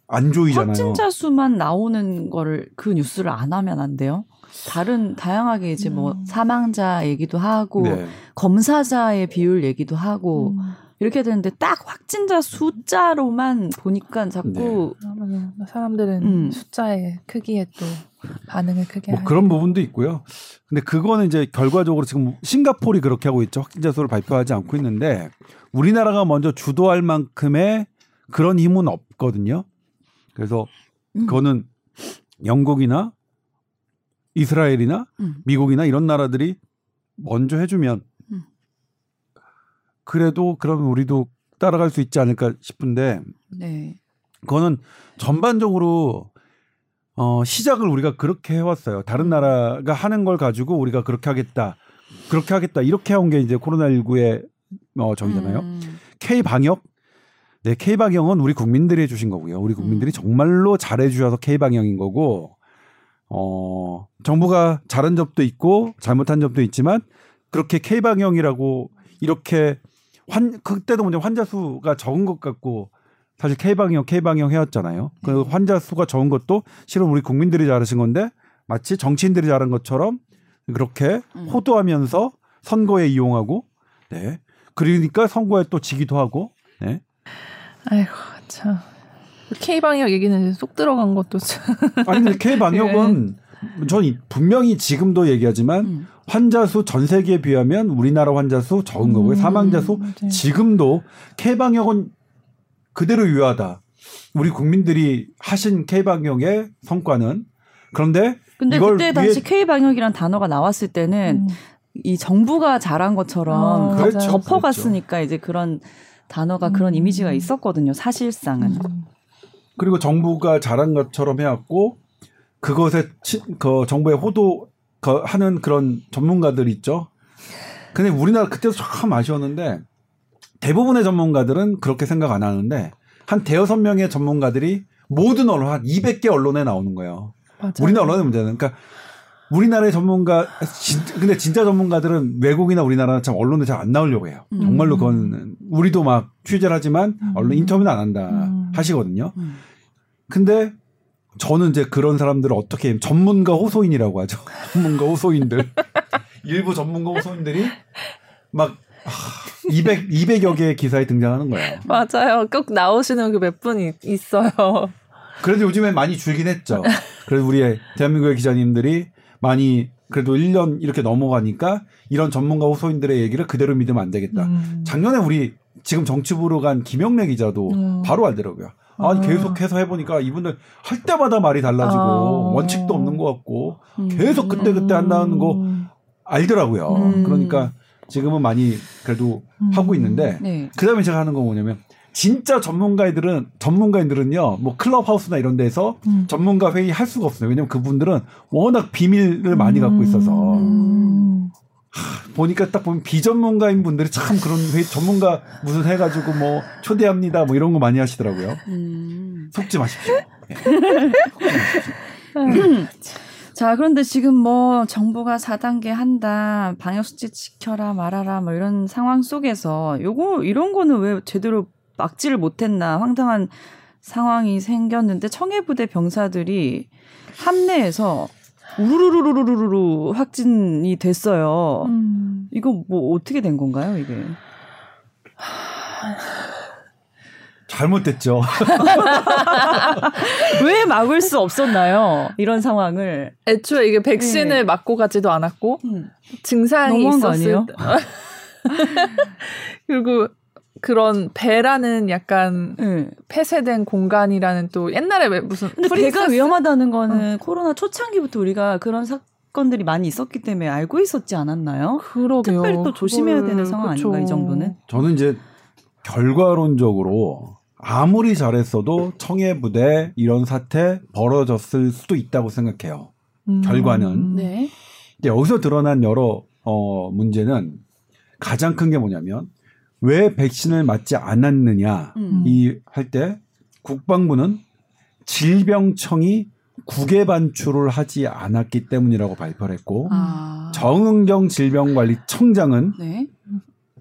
안 조이잖아요. 확진자 수만 나오는 거를 그 뉴스를 안 하면 안 돼요. 다른 다양하게 이제 뭐 음. 사망자 얘기도 하고 네. 검사자의 비율 얘기도 하고 음. 이렇게 되는데 딱 확진자 숫자로만 보니까 자꾸 그러면 사람들은 음. 숫자의 크기에 또 반응을 크게 뭐. 그런 부분도 있고요. 근데 그거는 이제 결과적으로 지금 싱가폴이 그렇게 하고 있죠. 확진자 수를 발표하지 않고 있는데 우리나라가 먼저 주도할 만큼의 그런 힘은 없거든요. 그래서 음. 그거는 영국이나 이스라엘이나 음. 미국이나 이런 나라들이 먼저 해주면 음. 그래도 그러면 우리도 따라갈 수 있지 않을까 싶은데 네. 그거는 전반적으로 어 시작을 우리가 그렇게 해왔어요. 다른 나라가 하는 걸 가지고 우리가 그렇게 하겠다, 그렇게 하겠다 이렇게 한게 이제 코로나 19의 어 저기잖아요. 음. K 방역, 네 K 방역은 우리 국민들이 해주신 거고요. 우리 국민들이 음. 정말로 잘해주셔서 K 방역인 거고, 어 정부가 잘한 점도 있고 잘못한 점도 있지만 그렇게 K 방역이라고 이렇게 환 그때도 먼저 환자 수가 적은 것 같고 사실 K 방역 K 방역 해왔잖아요. 그 네. 환자 수가 적은 것도 실은 우리 국민들이 잘하신 건데 마치 정치인들이 잘한 것처럼 그렇게 음. 호도하면서 선거에 이용하고 네 그러니까 선거에 또 지기도 하고 네 아이고 참. K 방역 얘기는 쏙 들어간 것도 참. 아니 근데 K 방역은 전 이- 분명히 지금도 얘기하지만 음. 환자 수 전 세계에 비하면 우리나라 환자 수 적은 거고요. 음, 사망자 수 맞아요. 지금도 K 방역은 그대로 유효하다. 우리 국민들이 하신 K 방역의 성과는 그런데 근데 이걸 그때 위해- 당시 K 방역이란 단어가 나왔을 때는 음. 이 정부가 잘한 것처럼 어, 그렇죠. 덮어갔으니까 이제 그런 단어가 그런 음. 이미지가 있었거든요. 사실상은. 음. 그리고 정부가 잘한 것처럼 해왔고 그것에 치- 그 정부의 호도 그 하는 그런 전문가들 있죠. 근데 우리나라 그때도 참 아쉬웠는데 대부분의 전문가들은 그렇게 생각 안 하는데 한 대여섯 명의 전문가들이 모든 언론 한 200개 언론에 나오는 거예요. 맞아요. 우리나라 언론의 문제는 그러니까 우리나라의 전문가 진, 근데 진짜 전문가들은 외국이나 우리나라는 참 언론에 잘 안 나오려고 해요. 음. 정말로 그건 우리도 막 취재를 하지만 언론 음. 인터뷰는 안 한다 음. 하시거든요. 음. 근데 저는 이제 그런 사람들을 어떻게 전문가 호소인이라고 하죠. 전문가 호소인들. 일부 전문가 호소인들이 막 200, 200여 개의 기사에 등장하는 거예요. 맞아요. 꼭 나오시는 그 몇 분이 있어요. 그래도 요즘에 많이 줄긴 했죠. 그래도 우리 대한민국의 기자님들이 많이 그래도 1년 이렇게 넘어가니까 이런 전문가 호소인들의 얘기를 그대로 믿으면 안 되겠다. 음. 작년에 우리 지금 정치부로 간 김영래 기자도 음. 바로 알더라고요. 아니 아. 계속해서 해보니까 이분들 할 때마다 말이 달라지고 아. 원칙도 없는 것 같고 음. 계속 그때 그때 한다는 거 음. 알더라고요. 음. 그러니까 지금은 많이 그래도 음. 하고 있는데 네. 그다음에 제가 하는 건 뭐냐면 진짜 전문가들은 전문가인들은요 뭐 클럽하우스나 이런 데서 음. 전문가 회의 할 수가 없어요. 왜냐면 그분들은 워낙 비밀을 많이 갖고 있어서 음. 하, 보니까 딱 보면 비전문가인 분들이 참 그런 회 전문가 무슨 해가지고 뭐 초대합니다 뭐 이런 거 많이 하시더라고요. 음. 속지 마십시오. 예. 자, 그런데 지금 뭐 정부가 4단계 한다, 방역수칙 지켜라 말아라 뭐 이런 상황 속에서 요거 이런 거는 왜 제대로 막지를 못했나 황당한 상황이 생겼는데 청해부대 병사들이 함내에서 우르르르르르르 확진이 됐어요. 음. 이거 뭐 어떻게 된 건가요, 이게? 잘못됐죠. 왜 막을 수 없었나요? 이런 상황을. 애초에 이게 백신을 네. 맞고 가지도 않았고 증상이 있었을 아니에요? 때 그리고 그런 배라는 약간 네. 폐쇄된 공간이라는 또 옛날에 왜 무슨 근데 프린세스- 배가 위험하다는 거는 코로나 초창기부터 우리가 그런 사건들이 많이 있었기 때문에 알고 있었지 않았나요? 그러게요. 특별히 또 조심해야 그걸- 되는 상황 아닌가, 이 정도는? 저는 이제 결과론적으로 아무리 잘했어도 청해부대 이런 사태 벌어졌을 수도 있다고 생각해요. 음. 결과는. 네. 근데 여기서 드러난 여러 어, 문제는 가장 큰 게 뭐냐면 왜 백신을 맞지 않았느냐 음. 이할 때 국방부는 질병청이 국외 반출을 하지 않았기 때문이라고 발표를 했고 아. 정은경 질병관리청장은 네.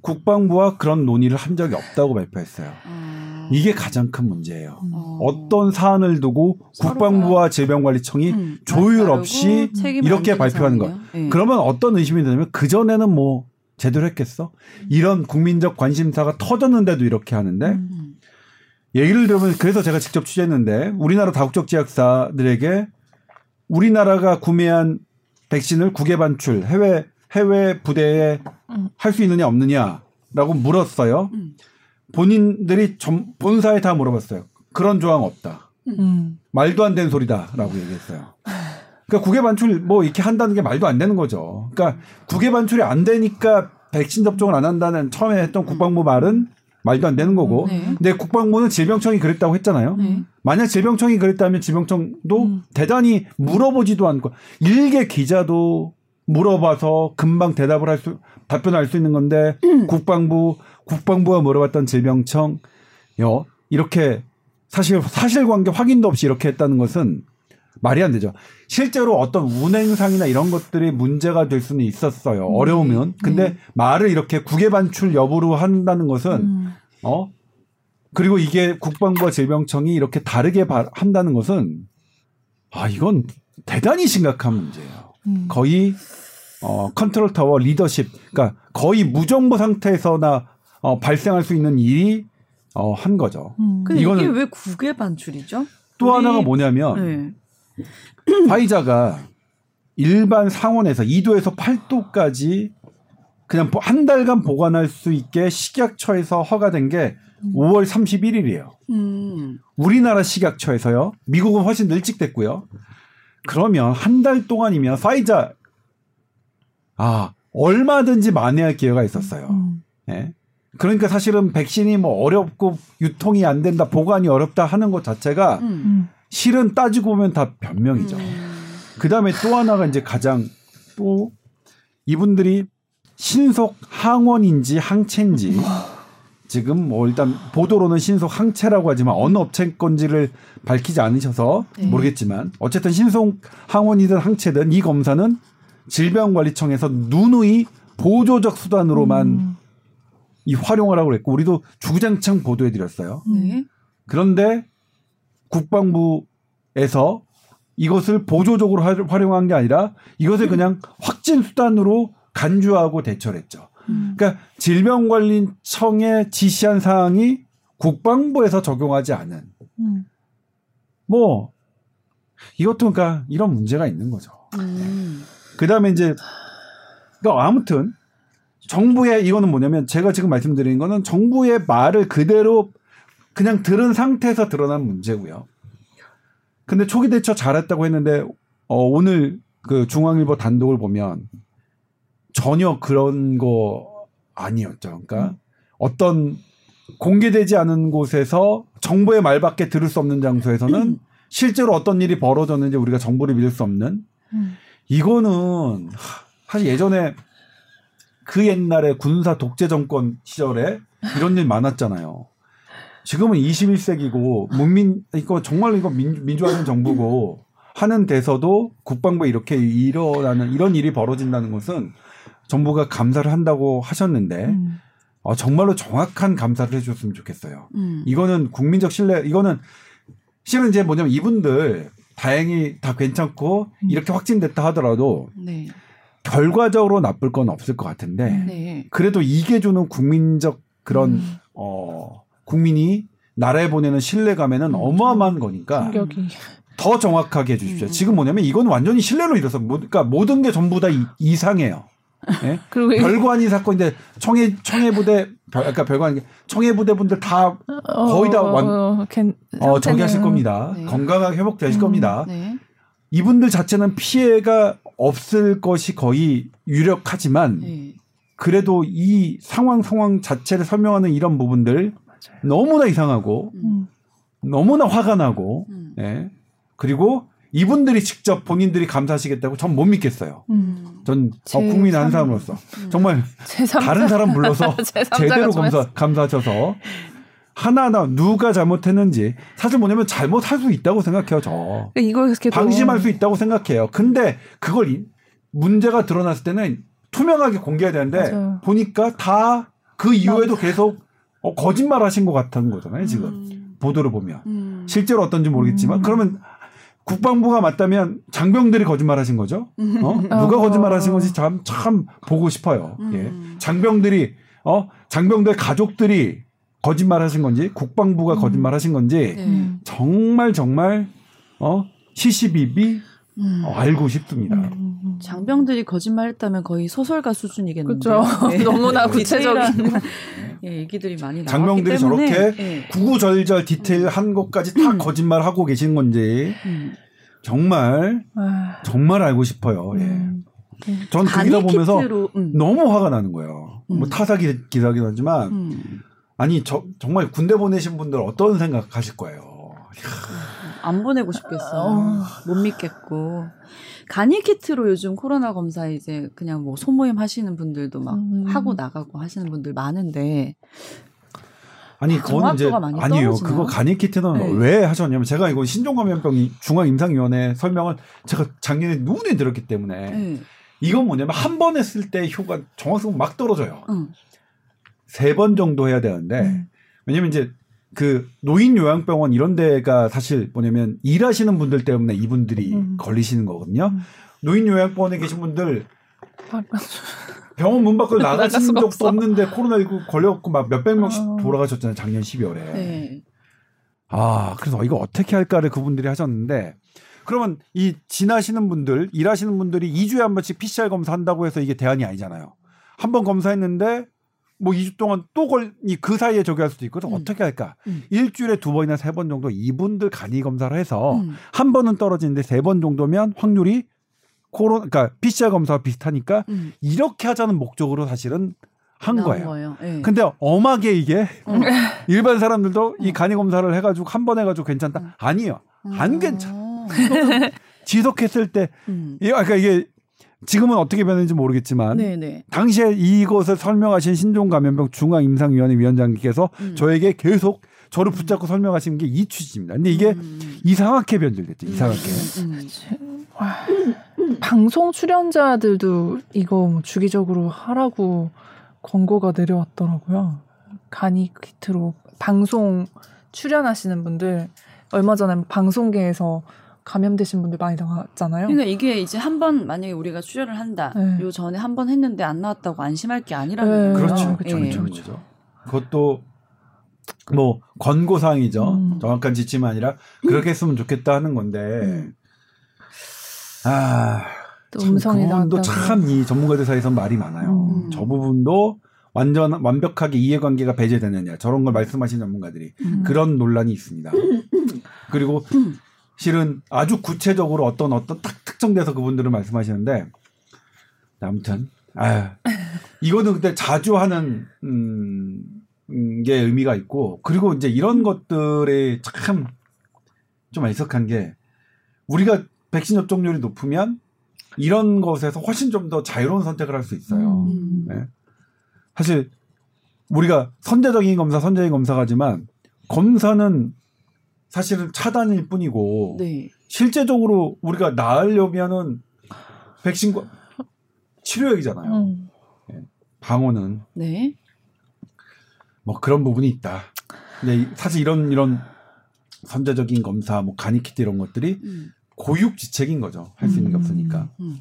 국방부와 그런 논의를 한 적이 없다고 발표했어요. 아. 이게 가장 큰 문제예요. 어. 어떤 사안을 두고 국방부와 질병관리청이 음, 조율 없이 이렇게 발표하는 상황이네요. 네. 그러면 어떤 의심이 드냐면 그 전에는 뭐 제대로 했겠어? 이런 국민적 관심사가 터졌는데도 이렇게 하는데 음. 예를 들면 그래서 제가 직접 취재했는데 우리나라 다국적 제약사들에게 우리나라가 구매한 백신을 국외 반출 해외 해외 부대에 음. 할수 있느냐 없느냐라고 물었어요. 음. 본인들이 전, 본사에 다 물어봤어요. 그런 조항 없다. 음. 말도 안 되는 소리다라고 얘기했어요. 그러니까 국외 반출 뭐 이렇게 한다는 게 말도 안 되는 거죠. 그러니까 국외 반출이 안 되니까 백신 접종을 안 한다는 처음에 했던 국방부 말은 말도 안 되는 거고. 네. 근데 국방부는 질병청이 그랬다고 했잖아요. 네. 만약 질병청이 그랬다면 질병청도 음. 대단히 물어보지도 않고 일개 기자도 물어봐서 금방 대답을 할 수 답변할 수 있는 건데 국방부 국방부가 물어봤던 질병청 요 이렇게 사실 사실관계 확인도 없이 이렇게 했다는 것은 말이 안 되죠. 실제로 어떤 운행상이나 이런 것들이 문제가 될 수는 있었어요. 어려우면. 근데 말을 이렇게 국외 반출 여부로 한다는 것은 음. 어? 그리고 이게 국방부와 질병청이 이렇게 다르게 바- 한다는 것은 아 이건 대단히 심각한 문제예요. 음. 거의 어 컨트롤 타워 리더십 그러니까 거의 무정부 상태에서나 어 발생할 수 있는 일이 어 한 거죠. 음. 근데 이거는- 이게 왜 국외 반출이죠? 또 우리- 하나가 뭐냐면 네. 화이자가 일반 상온에서 2도에서 8도까지 그냥 보- 한 달간 보관할 수 있게 식약처에서 허가된 게 5월 31일이에요. 음. 우리나라 식약처에서요. 미국은 훨씬 더 일찍 됐고요. 그러면 한 달 동안이면 파이자 아 얼마든지 만회할 기회가 있었어요. 음. 예. 그러니까 사실은 백신이 뭐 어렵고 유통이 안 된다, 보관이 어렵다 하는 것 자체가 음. 음. 실은 따지고 보면 다 변명이죠. 음. 그 다음에 또 하나가 이제 가장 또 이분들이 신속 항원인지 항체인지 지금 뭐 일단 보도로는 신속 항체라고 하지만 어느 업체 건지를 밝히지 않으셔서 네. 모르겠지만 어쨌든 신속 항원이든 항체든 이 검사는 질병관리청에서 누누이 보조적 수단으로만 음. 이 활용하라고 그랬고 우리도 주구장창 보도해 드렸어요. 네. 그런데 국방부에서 이것을 보조적으로 화- 활용한 게 아니라 이것을 그냥 확진 수단으로 간주하고 대처를 했죠. 음. 그러니까 질병관리청에 지시한 사항이 국방부에서 적용하지 않은 음. 뭐 이것도 그러니까 이런 문제가 있는 거죠. 음. 그다음에 이제 그러니까 아무튼 정부의 이거는 뭐냐면 제가 지금 말씀드리는 거는 정부의 말을 그대로 그냥 들은 상태에서 드러난 문제고요. 근데 초기 대처 잘했다고 했는데 어, 오늘 그 중앙일보 단독을 보면 전혀 그런 거 아니었죠. 그러니까 어떤 공개되지 않은 곳에서 정부의 말밖에 들을 수 없는 장소에서는 실제로 어떤 일이 벌어졌는지 우리가 정보를 믿을 수 없는 음. 이거는 하, 사실 예전에 그 옛날에 군사 독재 정권 시절에 이런 일 많았잖아요. 지금은 21세기고 문민 이거 정말 이거 민, 민주화된 정부고 하는 데서도 국방부에 이렇게 일어나는 이런 일이 벌어진다는 것은 정부가 감사를 한다고 하셨는데 음. 어, 정말로 정확한 감사를 해줬으면 좋겠어요. 음. 이거는 국민적 신뢰 이거는 실은 이제 뭐냐면 이분들 다행히 다 괜찮고 이렇게 확진됐다 하더라도 네. 결과적으로 나쁠 건 없을 것 같은데 네. 그래도 이게 주는 국민적 그런 음. 어 국민이 나라에 보내는 신뢰감에는 어마어마한 거니까 충격이. 더 정확하게 해주십시오. 음. 지금 뭐냐면 이건 완전히 신뢰로 모- 그러니까 모든 게 전부 다 이, 이상해요. 예? 별관이 사건인데 청해 청해 부대 별, 그러니까 별관 청해 부대 분들 다 거의 다 완- 어, 괜- 어, 저기 하실 상태는- 겁니다. 네. 건강하게 회복되실 음, 겁니다. 네. 이분들 자체는 피해가 없을 것이 거의 유력하지만 네. 그래도 이 상황 상황 자체를 설명하는 이런 부분들 너무나 이상하고 음. 너무나 화가 나고 음. 예. 그리고 이분들이 직접 본인들이 감사하시겠다고 전 못 믿겠어요. 음. 전 어, 제 국민 한 삼- 사람으로서 음. 정말 제3자. 다른 사람 불러서 제3자가 제대로 좀 감사 감사하셔서 하나하나 누가 잘못했는지 사실 뭐냐면 잘못할 수 있다고 생각해요. 저 이거 이렇게 방심할 수 있다고 생각해요. 근데 그걸 이- 문제가 드러났을 때는 투명하게 공개해야 되는데 맞아요. 보니까 다 그 이후에도 계속 어, 거짓말 하신 것 같은 거잖아요. 지금 음. 보도를 보면 음. 실제로 어떤지 모르겠지만 음. 그러면 국방부가 맞다면 장병들이 거짓말 하신 거죠. 어? 누가 어. 거짓말 하신 건지 참 참 보고 싶어요. 음. 예. 장병들이 어 장병들 가족들이 거짓말 하신 건지 국방부가 음. 거짓말 하신 건지 네. 음. 정말 정말 어 시시비비 음. 어, 알고 싶습니다. 음. 장병들이 거짓말했다면 거의 소설가 수준이겠는데. 그죠. 너무나 구체적인. 예, 얘기들이 많이 나왔기 장병들이 때문에. 저렇게 예. 구구절절 디테일한 것까지 다 거짓말 하고 계신 건지 음. 정말 아, 정말 알고 싶어요. 예. 음. 전그 기사 보면서 음. 너무 화가 나는 거예요. 뭐 음. 타사 기- 기사긴 하지만 음. 아니 저 정말 군대 보내신 분들 어떤 생각하실 거예요. 안 보내고 싶겠어. 어. 못 믿겠고. 간이 키트로 요즘 코로나 검사 이제 그냥 뭐 소모임 하시는 분들도 막 음. 하고 나가고 하시는 분들 많은데 아니 아, 그거는 이제 아니에요. 떨어지나요? 그거 간이 키트는 네. 왜 하셨냐면 제가 이거 신종감염병 중앙임상위원회 설명을 제가 작년에 눈에 들었기 때문에 네. 이건 뭐냐면 한 번 했을 때 효과 정확성 막 떨어져요. 응. 세번 정도 해야 되는데 음. 왜냐면 이제 그 노인 요양병원 이런 데가 사실 뭐냐면 일하시는 분들 때문에 이분들이 음. 걸리시는 거거든요. 음. 노인 요양병원에 계신 분들 아, 병원 문 밖을 나가신 적도 없어. 없는데 코로나19 걸려갖고 막 몇백 명씩 어. 돌아가셨잖아요. 작년 12월에. 네. 아, 그래서 이거 어떻게 할까를 그분들이 하셨는데 그러면 이 지나시는 분들, 일하시는 분들이 2주에 한 번씩 PCR 검사한다고 해서 이게 대안이 아니잖아요. 한 번 검사했는데 뭐 2주 동안 또 걸, 이그 사이에 저기 할 수도 있고, 그럼 음. 어떻게 할까? 음. 일주일에 두 번이나 세 번 정도 이분들 간이 검사를 해서 음. 한 번은 떨어지는데 세 번 정도면 확률이 코로나, 그러니까 PCR 검사와 비슷하니까 음. 이렇게 하자는 목적으로 사실은 한 나온 거예요. 예. 근데 엄하게 이게 어. 일반 사람들도 이 음. 간이 검사를 해가지고 한 번 해가지고 괜찮다. 음. 아니에요. 안 어. 괜찮아. 지속했을 때, 음. 이- 아까 이게 지금은 어떻게 변했는지 모르겠지만 네네. 당시에 이것을 설명하신 신종 감염병 중앙 임상위원회 위원장님께서 음. 저에게 계속 저를 붙잡고 설명하신 게 이 취지입니다. 근데 이게 음. 이상하게 변질됐죠. 이상하게. 음. 와, 방송 출연자들도 이거 뭐 주기적으로 하라고 권고가 내려왔더라고요. 간이 키트로 방송 출연하시는 분들 얼마 전에 뭐 방송계에서 감염되신 분들 많이 나왔잖아요. 그러니까 이게 이제 한 번 만약에 우리가 출연을 한다. 네. 요 전에 한 번 했는데 안 나왔다고 안심할 게 아니라는 네. 거예요. 그렇죠. 그렇죠, 예. 그렇죠. 거죠. 그것도 뭐 권고 사항이죠. 음. 정확한 지침이 아니라 그렇게 했으면 좋겠다 하는 건데. 음. 아, 또참 음성이 그 부분도 나왔다고. 참이 전문가들 사이에서 말이 많아요. 음. 저 부분도 완전 완벽하게 이해관계가 배제되느냐 저런 걸 말씀하신 전문가들이 음. 그런 논란이 있습니다. 그리고 실은 아주 구체적으로 어떤 어떤 딱 특정돼서 그분들은 말씀하시는데 아무튼 아 이거는 근데 자주 하는 음, 음, 게 의미가 있고 그리고 이제 이런 것들이 참 좀 애석한 게 우리가 백신 접종률이 높으면 이런 것에서 훨씬 좀 더 자유로운 선택을 할 수 있어요. 음. 네. 사실 우리가 선제적인 검사, 선제적인 검사가지만 검사는 사실은 차단일 뿐이고 네. 실제적으로 우리가 나으려면은 백신과 치료약이잖아요. 음. 방어는 네. 뭐 그런 부분이 있다. 근데 이- 사실 이런 이런 선제적인 검사, 뭐 간이키트 이런 것들이 음. 고육지책인 거죠. 할 수 있는 게 음. 없으니까. 음.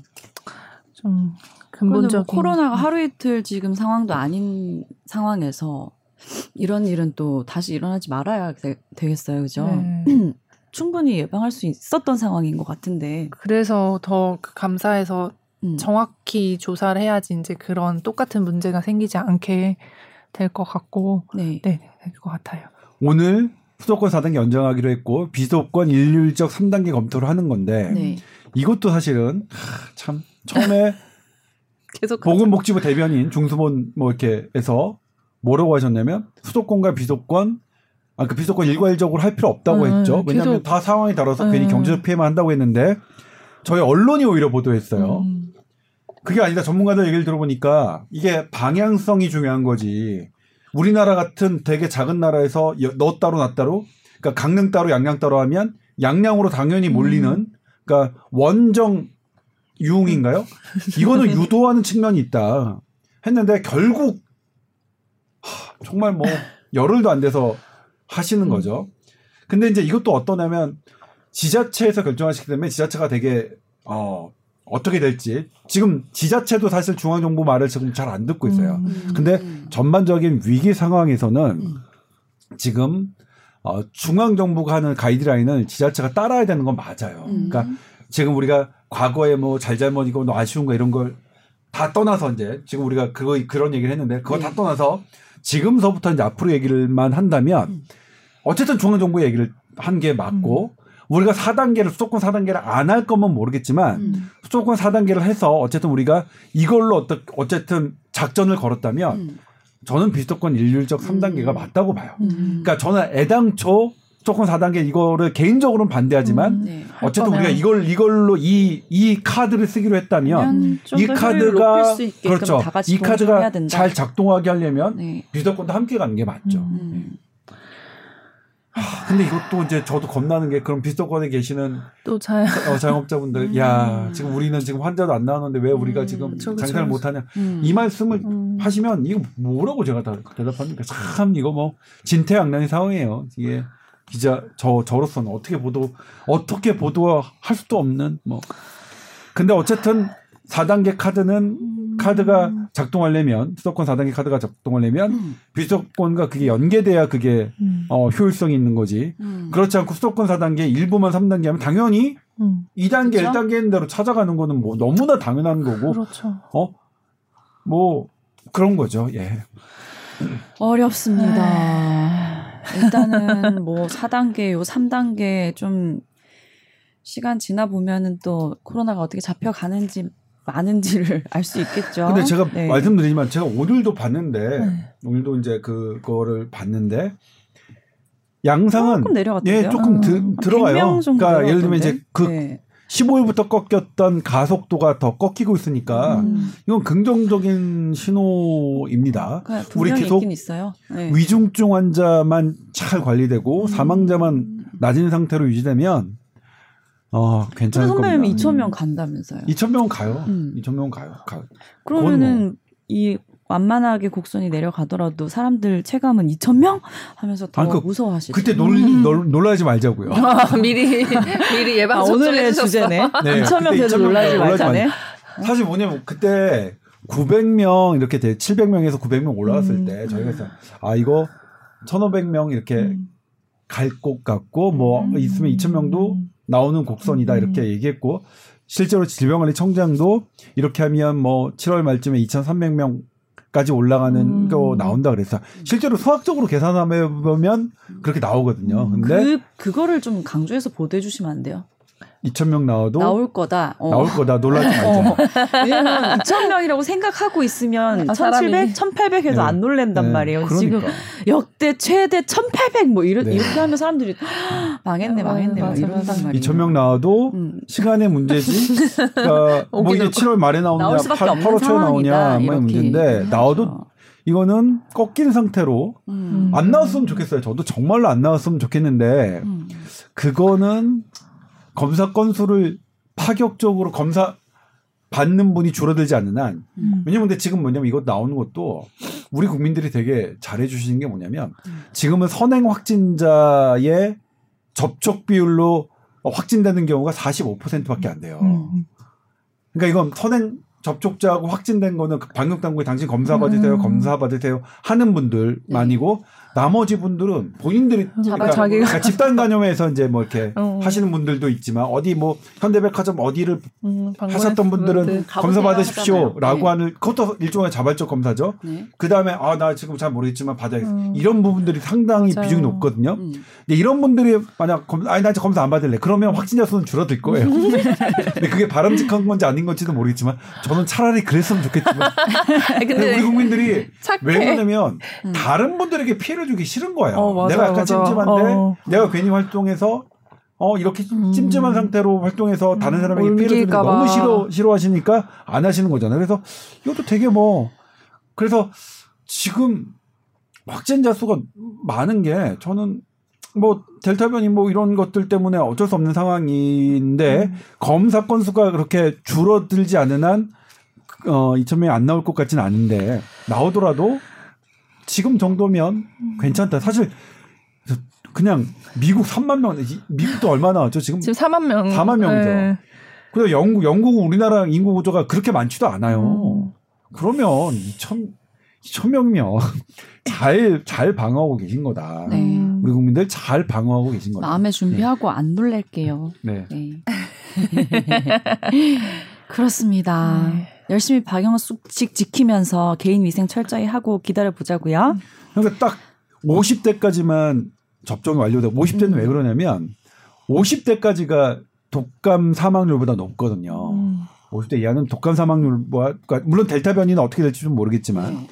좀뭐 근본적인 코로나가 하루 이틀 지금 상황도 아닌 상황에서 이런 일은 또 다시 일어나지 말아야 되, 겠어요 그죠? 네. 충분히 예방할 수 있었던 상황인 것 같은데. 그래서 더그 감사해서 음. 정확히 조사를 해야지 이제 그런 똑같은 문제가 생기지 않게 될 것 같고 네. 네, 될 것 같아요. 오늘 수도권 4단계 연장하기로 했고 비수도권 일률적 3단계 검토를 하는 건데 네. 이것도 사실은 하, 참 처음에 계속 보건복지부 대변인 중수본 뭐 이렇게 해서 뭐라고 하셨냐면 수도권과 비수도권 아 그 비수도권 일괄적으로 할 필요 없다고 음, 했죠. 왜냐하면 계속- 다 상황이 다뤄서 음. 괜히 경제적 피해만 한다고 했는데 저희 언론이 오히려 보도했어요. 음. 그게 아니다. 전문가들 얘기를 들어보니까 이게 방향성이 중요한 거지. 우리나라 같은 되게 작은 나라에서 여- 너 따로 나 따로, 그러니까 강릉 따로 양양 따로 하면 양양으로 당연히 몰리는, 그러니까 원정 유흥인가요? 이거는 유도하는 측면이 있다. 했는데 결국 하, 정말 뭐 열흘도 안 돼서 하시는 음. 거죠. 근데 이제 이것도 어떠냐면 지자체에서 결정하시기 때문에 지자체가 되게 어 어떻게 될지 지금 지자체도 사실 중앙정부 말을 지금 잘 안 듣고 있어요. 음. 근데 음. 전반적인 위기 상황에서는 음. 지금 어, 중앙정부가 하는 가이드라인을 지자체가 따라야 되는 건 맞아요. 음. 그러니까 지금 우리가 과거에 뭐 잘잘못이고 뭐 아쉬운 거 이런 걸 다 떠나서 이제 지금 우리가 그거 그런 얘기를 했는데 그거 네. 다 떠나서 지금서부터 이제 앞으로 얘기를만 한다면 음. 어쨌든 중앙정부 얘기를 한 게 맞고 우리가 4단계를 수도권 4단계를 안 할 거면 모르겠지만 음. 수도권 4단계를 해서 어쨌든 우리가 이걸로 어떻 어쨌든 작전을 걸었다면 음. 저는 비수도권 일률적 3단계가 음. 맞다고 봐요. 음. 그러니까 저는 애당초 수도권 4단계 이거를 개인적으로는 반대하지만 음. 네. 어쨌든. 우리가 이걸 이걸로 이 이 카드를 쓰기로 했다면 음. 좀이 카드가 그렇죠. 이 카드가. 잘 작동하게 하려면 네. 비수도권도 함께 가는 게 맞죠. 음. 음. 하, 근데 이것도 이제 저도 겁나는 게 그럼 비수도권에 계시는 또잘 어, 자영업자분들 음. 야 지금 우리는 지금 환자도 안 나오는데 왜 우리가 음. 지금 그쵸, 그쵸, 장사를. 못하냐 음. 이 말씀을 음. 하시면 이거 뭐라고 제가 다 대답합니까? 참 이거 뭐 진퇴양난의 상황이에요. 이게 기자 저 저로서는 어떻게 보도 어떻게 보도할 수도 없는 뭐 근데 어쨌든 4단계 카드는 카드가 작동하려면 수도권 4단계 카드가 작동하려면 음. 비수도권과 그게 연계돼야 그게 음. 어, 효율성이 있는 거지. 음. 그렇지 않고 수도권 4단계 일부만 3단계 하면 당연히 음. 2단계, 그쵸? 1단계 있는 대로 찾아가는 거는 뭐 너무나 당연한 거고 그렇죠. 어? 뭐 그런 거죠. 예. 어렵습니다. 일단은 뭐 4단계, 요 3단계 좀 시간 지나 보면은 또 코로나가 어떻게 잡혀가는지 많은지를 알 수 있겠죠. 근데 제가 네. 말씀드리지만 제가 오늘도 봤는데 네. 오늘도 이제 그거를 봤는데 양상은 조금 내려갔던데요. 예, 조금 드, 음. 들어가요. 100명 정도 그러니까 예를 들면 이제 그 네. 15일부터 꺾였던 가속도가 더 꺾이고 있으니까 음. 이건 긍정적인 신호입니다. 그냥 우리 계속. 네. 위중증 환자만 잘 관리되고 음. 사망자만 낮은 상태로 유지되면 어 괜찮을 선배님 겁니다. 2천 명 간다면서요. 2천 명은 가요. 음. 2천 명은 가요. 가. 그러면은 이 완만하게 곡선이 내려가더라도 사람들 체감은 2천 명 하면서 더 그- 무서워하시죠. 그때 놀, 음. 놀, 놀라지 말자고요. 미리 미리 예방 아, 오늘의 주제네. 네, 2천 명 돼도 2,000명 놀라지 놀라지 말자네. 사실 뭐냐면 그때 900명 이렇게 돼 700명에서 900명 올라왔을 음. 때 저희가 했어요. 아 이거 1,500명 이렇게 음. 갈것 같고 뭐 있으면 2,000명도 나오는 곡선이다 음. 이렇게 얘기했고 실제로 질병관리청장도 이렇게 하면 뭐 7월 말쯤에 2,300명 까지 올라가는 음. 거 나온다 그랬어. 실제로 수학적으로 계산해 보면 그렇게 나오거든요. 음. 근데 그 그거를 좀 강조해서 보도해 주시면 안 돼요? 2,000명 나와도 나올 거다. 어. 나올 거다 놀라지 말자. 어. 왜냐면 2천 명이라고 생각하고 있으면 아, 1,700, 사람이. 1,800 해도 네. 안 놀랜단 네, 말이에요. 그러니까. 지금 역대 최대 1,800 뭐 이런 네. 이렇게 하면 사람들이 망했네, 망했네, 막 이런단. 말이에요. 2,000명 나와도 음. 시간의 문제지. 그러니까 뭐올 7월 말에 나오냐, 나올 수밖에 8, 없는 8월 초에. 나오냐, 뭐 문제인데. 나와도 이거는 꺾인 상태로 음. 안 나왔으면 좋겠어요. 저도 정말로 안 나왔으면 좋겠는데 음. 그거는 검사 건수를 파격적으로 검사 받는 분이 줄어들지 않는 한 음. 왜냐면 근데 지금 뭐냐면 이거 나오는 것도 우리 국민들이 되게 잘해 주시는 게 뭐냐면 지금은 선행 확진자의 접촉 비율로 확진되는 경우가 45%밖에 안 돼요. 음. 그러니까 이건 선행 접촉자하고 확진된 거는 그 방역 당국에 당신 검사 받으세요, 음. 검사 받으세요 하는 분들만이고 나머지 분들은 본인들이 그러니까, 자기가- 그러니까 집단 감염에서 이제 뭐 이렇게 어. 하시는 분들도 있지만 어디 뭐 현대백화점 어디를 음, 하셨던 분들은 네. 검사 받으십시오라고 하잖아요. 하는 그것도 일종의 자발적 검사죠. 네. 그 다음에 아 나 지금 잘 모르겠지만 받아야겠어. 음. 이런 부분들이 상당히 맞아요. 비중이 높거든요. 음. 근데 이런 분들이 만약 검, 아니 나 이제 검사 안 받을래. 그러면 확진자 수는 줄어들 거예요. 근데 그게 바람직한 건지 아닌 건지도 모르겠지만 저는 차라리 그랬으면 좋겠지만 근데 우리 국민들이 착해. 왜 그러냐면 음. 다른 분들에게 피해를 주기 싫은 거예요. 어, 맞아요, 내가 약간 맞아. 찜찜한데 어. 내가 괜히 활동해서 어 이렇게 음. 찜찜한 상태로 활동해서 다른 음, 사람에게 피해를 주는 너무 봐. 싫어 싫어하시니까 안 하시는 거잖아요. 그래서 이것도 되게 뭐 그래서 지금 확진자 수가 많은 게 저는 뭐 델타 변이 뭐 이런 것들 때문에 어쩔 수 없는 상황인데 음. 검사 건수가 그렇게 줄어들지 않는 한 어, 2천 명이 안 나올 것 같지는 않은데 나오더라도 지금 정도면 괜찮다. 사실 그냥 미국 3만 명, 이- 미국도 얼마 나왔죠? 지금 지금 4만 명. 4만 명이죠. 네. 그리고 영국, 영국은 우리나라 인구 구조가 그렇게 많지도 않아요. 음. 그러면 2천 2천 명이면 잘 잘 방어하고 계신 거다. 네. 음. 우리 국민들 잘 방어하고 계신 거다. 마음의 준비하고 안 놀랄게요. 네. 네. 그렇습니다. 네. 열심히 방역 수칙 지키면서 개인 위생 철저히 하고 기다려 보자고요. 그러니까 딱 50대까지만 접종이 완료되고 50대는 왜 그러냐면 50대까지가 독감 사망률보다 높거든요. 음. 50대 이하는 독감 사망률 뭐 그러니까 물론 델타 변이는 어떻게 될지 좀 모르겠지만 네.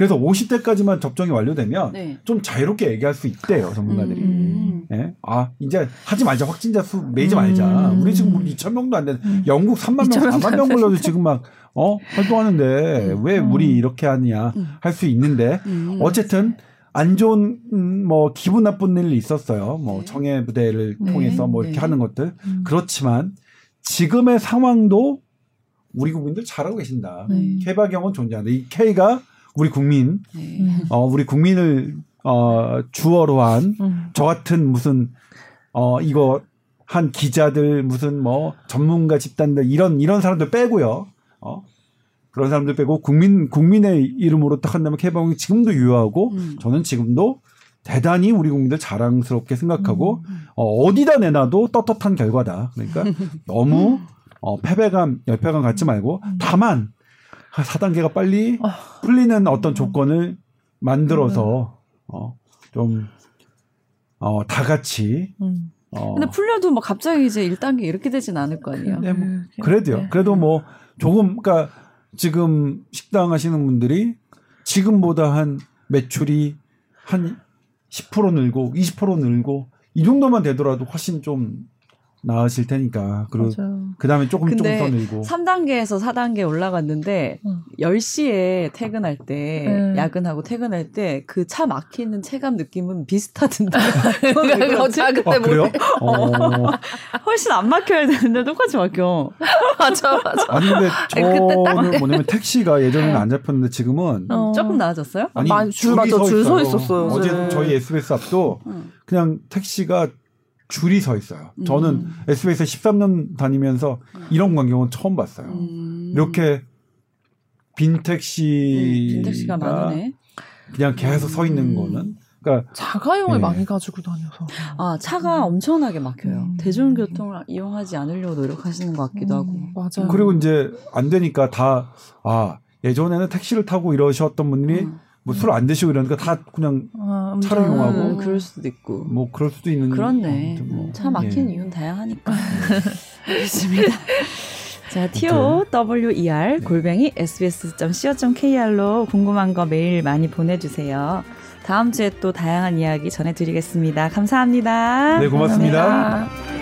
그래서 50대까지만 접종이 완료되면 네. 좀 자유롭게 얘기할 수 있대요 전문가들이. 음. 예? 아 이제 하지 말자 확진자 수 매지 음. 말자. 우리 지금 우리 2천 명도 안 되는 음. 영국 3만 명, 2천 4만 명 걸려도 지금 막 어 활동하는데 왜 음. 우리 이렇게 하냐 음. 할수 있는데 음. 어쨌든 안 좋은 음, 뭐 기분 나쁜 일이 있었어요. 뭐 네. 청해 부대를 네. 통해서 뭐 이렇게 네. 하는 것들 음. 그렇지만 지금의 상황도 우리 국민들 잘하고 계신다. 네. K박영은 존재한다. 이 K가 우리 국민, 네. 음. 어, 우리 국민을 어, 주어로 한저 음. 같은 무슨 어 이거 한 기자들 무슨 뭐 전문가 집단들 이런 이런 사람들 빼고요. 어 그런 사람들 빼고 국민 국민의 이름으로 딱 한다면 K방이 지금도 유효하고 음. 저는 지금도 대단히 우리 국민들 자랑스럽게 생각하고 음. 어, 어디다 내놔도 떳떳한 결과다. 그러니까 너무 어, 패배감, 열패감 갖지 말고 음. 다만 4단계가 빨리 아. 풀리는 어떤 조건을 만들어서 어, 좀 어, 다 같이 음. 어, 근데 풀려도 뭐 갑자기 이제 1단계 이렇게 되진 않을 거 아니에요. 네, 뭐 네. 그래도요. 그래도 뭐 조금 그러니까 지금 식당 하시는 분들이 지금보다 한 매출이 한 10% 늘고 20% 늘고 이 정도만 되더라도 훨씬 좀 나으실 테니까. 그리고. 그다음에 조금 조금 더 늘고. 3단계에서 4단계 올라갔는데 음. 10시에 퇴근할 때 음. 야근하고 퇴근할 때 그 차 막히는 체감 느낌은 비슷하던데 저 그때 아, 뭐 그래요? 어. 훨씬 안 막혀야 되는데 똑같이 막혀. 맞아 맞아. 아니 근데 아니, 그때 딱- 저는 뭐냐면 택시가 예전에는 안 잡혔는데 지금은 어. 조금 나아졌어요? 아니 줄 맞아, 줄서. 있었어요, 어제 어제. 저희 SBS 앞도 응. 그냥 택시가 줄이 서 있어요. 저는 음. SBS 13년 다니면서 이런 광경은 처음 봤어요. 음. 이렇게 빈 음, 택시가 빈택시가 많으네. 그냥 계속 서 있는 음. 거는 그러니까 자가용을 네. 많이 가지고 다녀서. 아 차가 엄청나게 막혀요. 음. 대중교통을 이용하지 않으려고 노력하시는 것 같기도 하고. 음, 맞아요. 그리고 이제 안 되니까 다 아 예전에는 택시를 타고 이러셨던 분들이 음. 뭐 술 안 드시고 이러니까 다 그냥 아, 차를. 이용하고 음, 그럴 수도 있고. 뭐 그럴 수도 있는 그렇네. 뭐. 차 막히는 예. 이유는 다양하니까. 알겠습니다. 자, tower 골뱅이 sbs.co.kr로 궁금한 거 메일 많이 보내주세요. 다음 주에 또 다양한 이야기 전해드리겠습니다. 감사합니다. 네 고맙습니다. 감사합니다.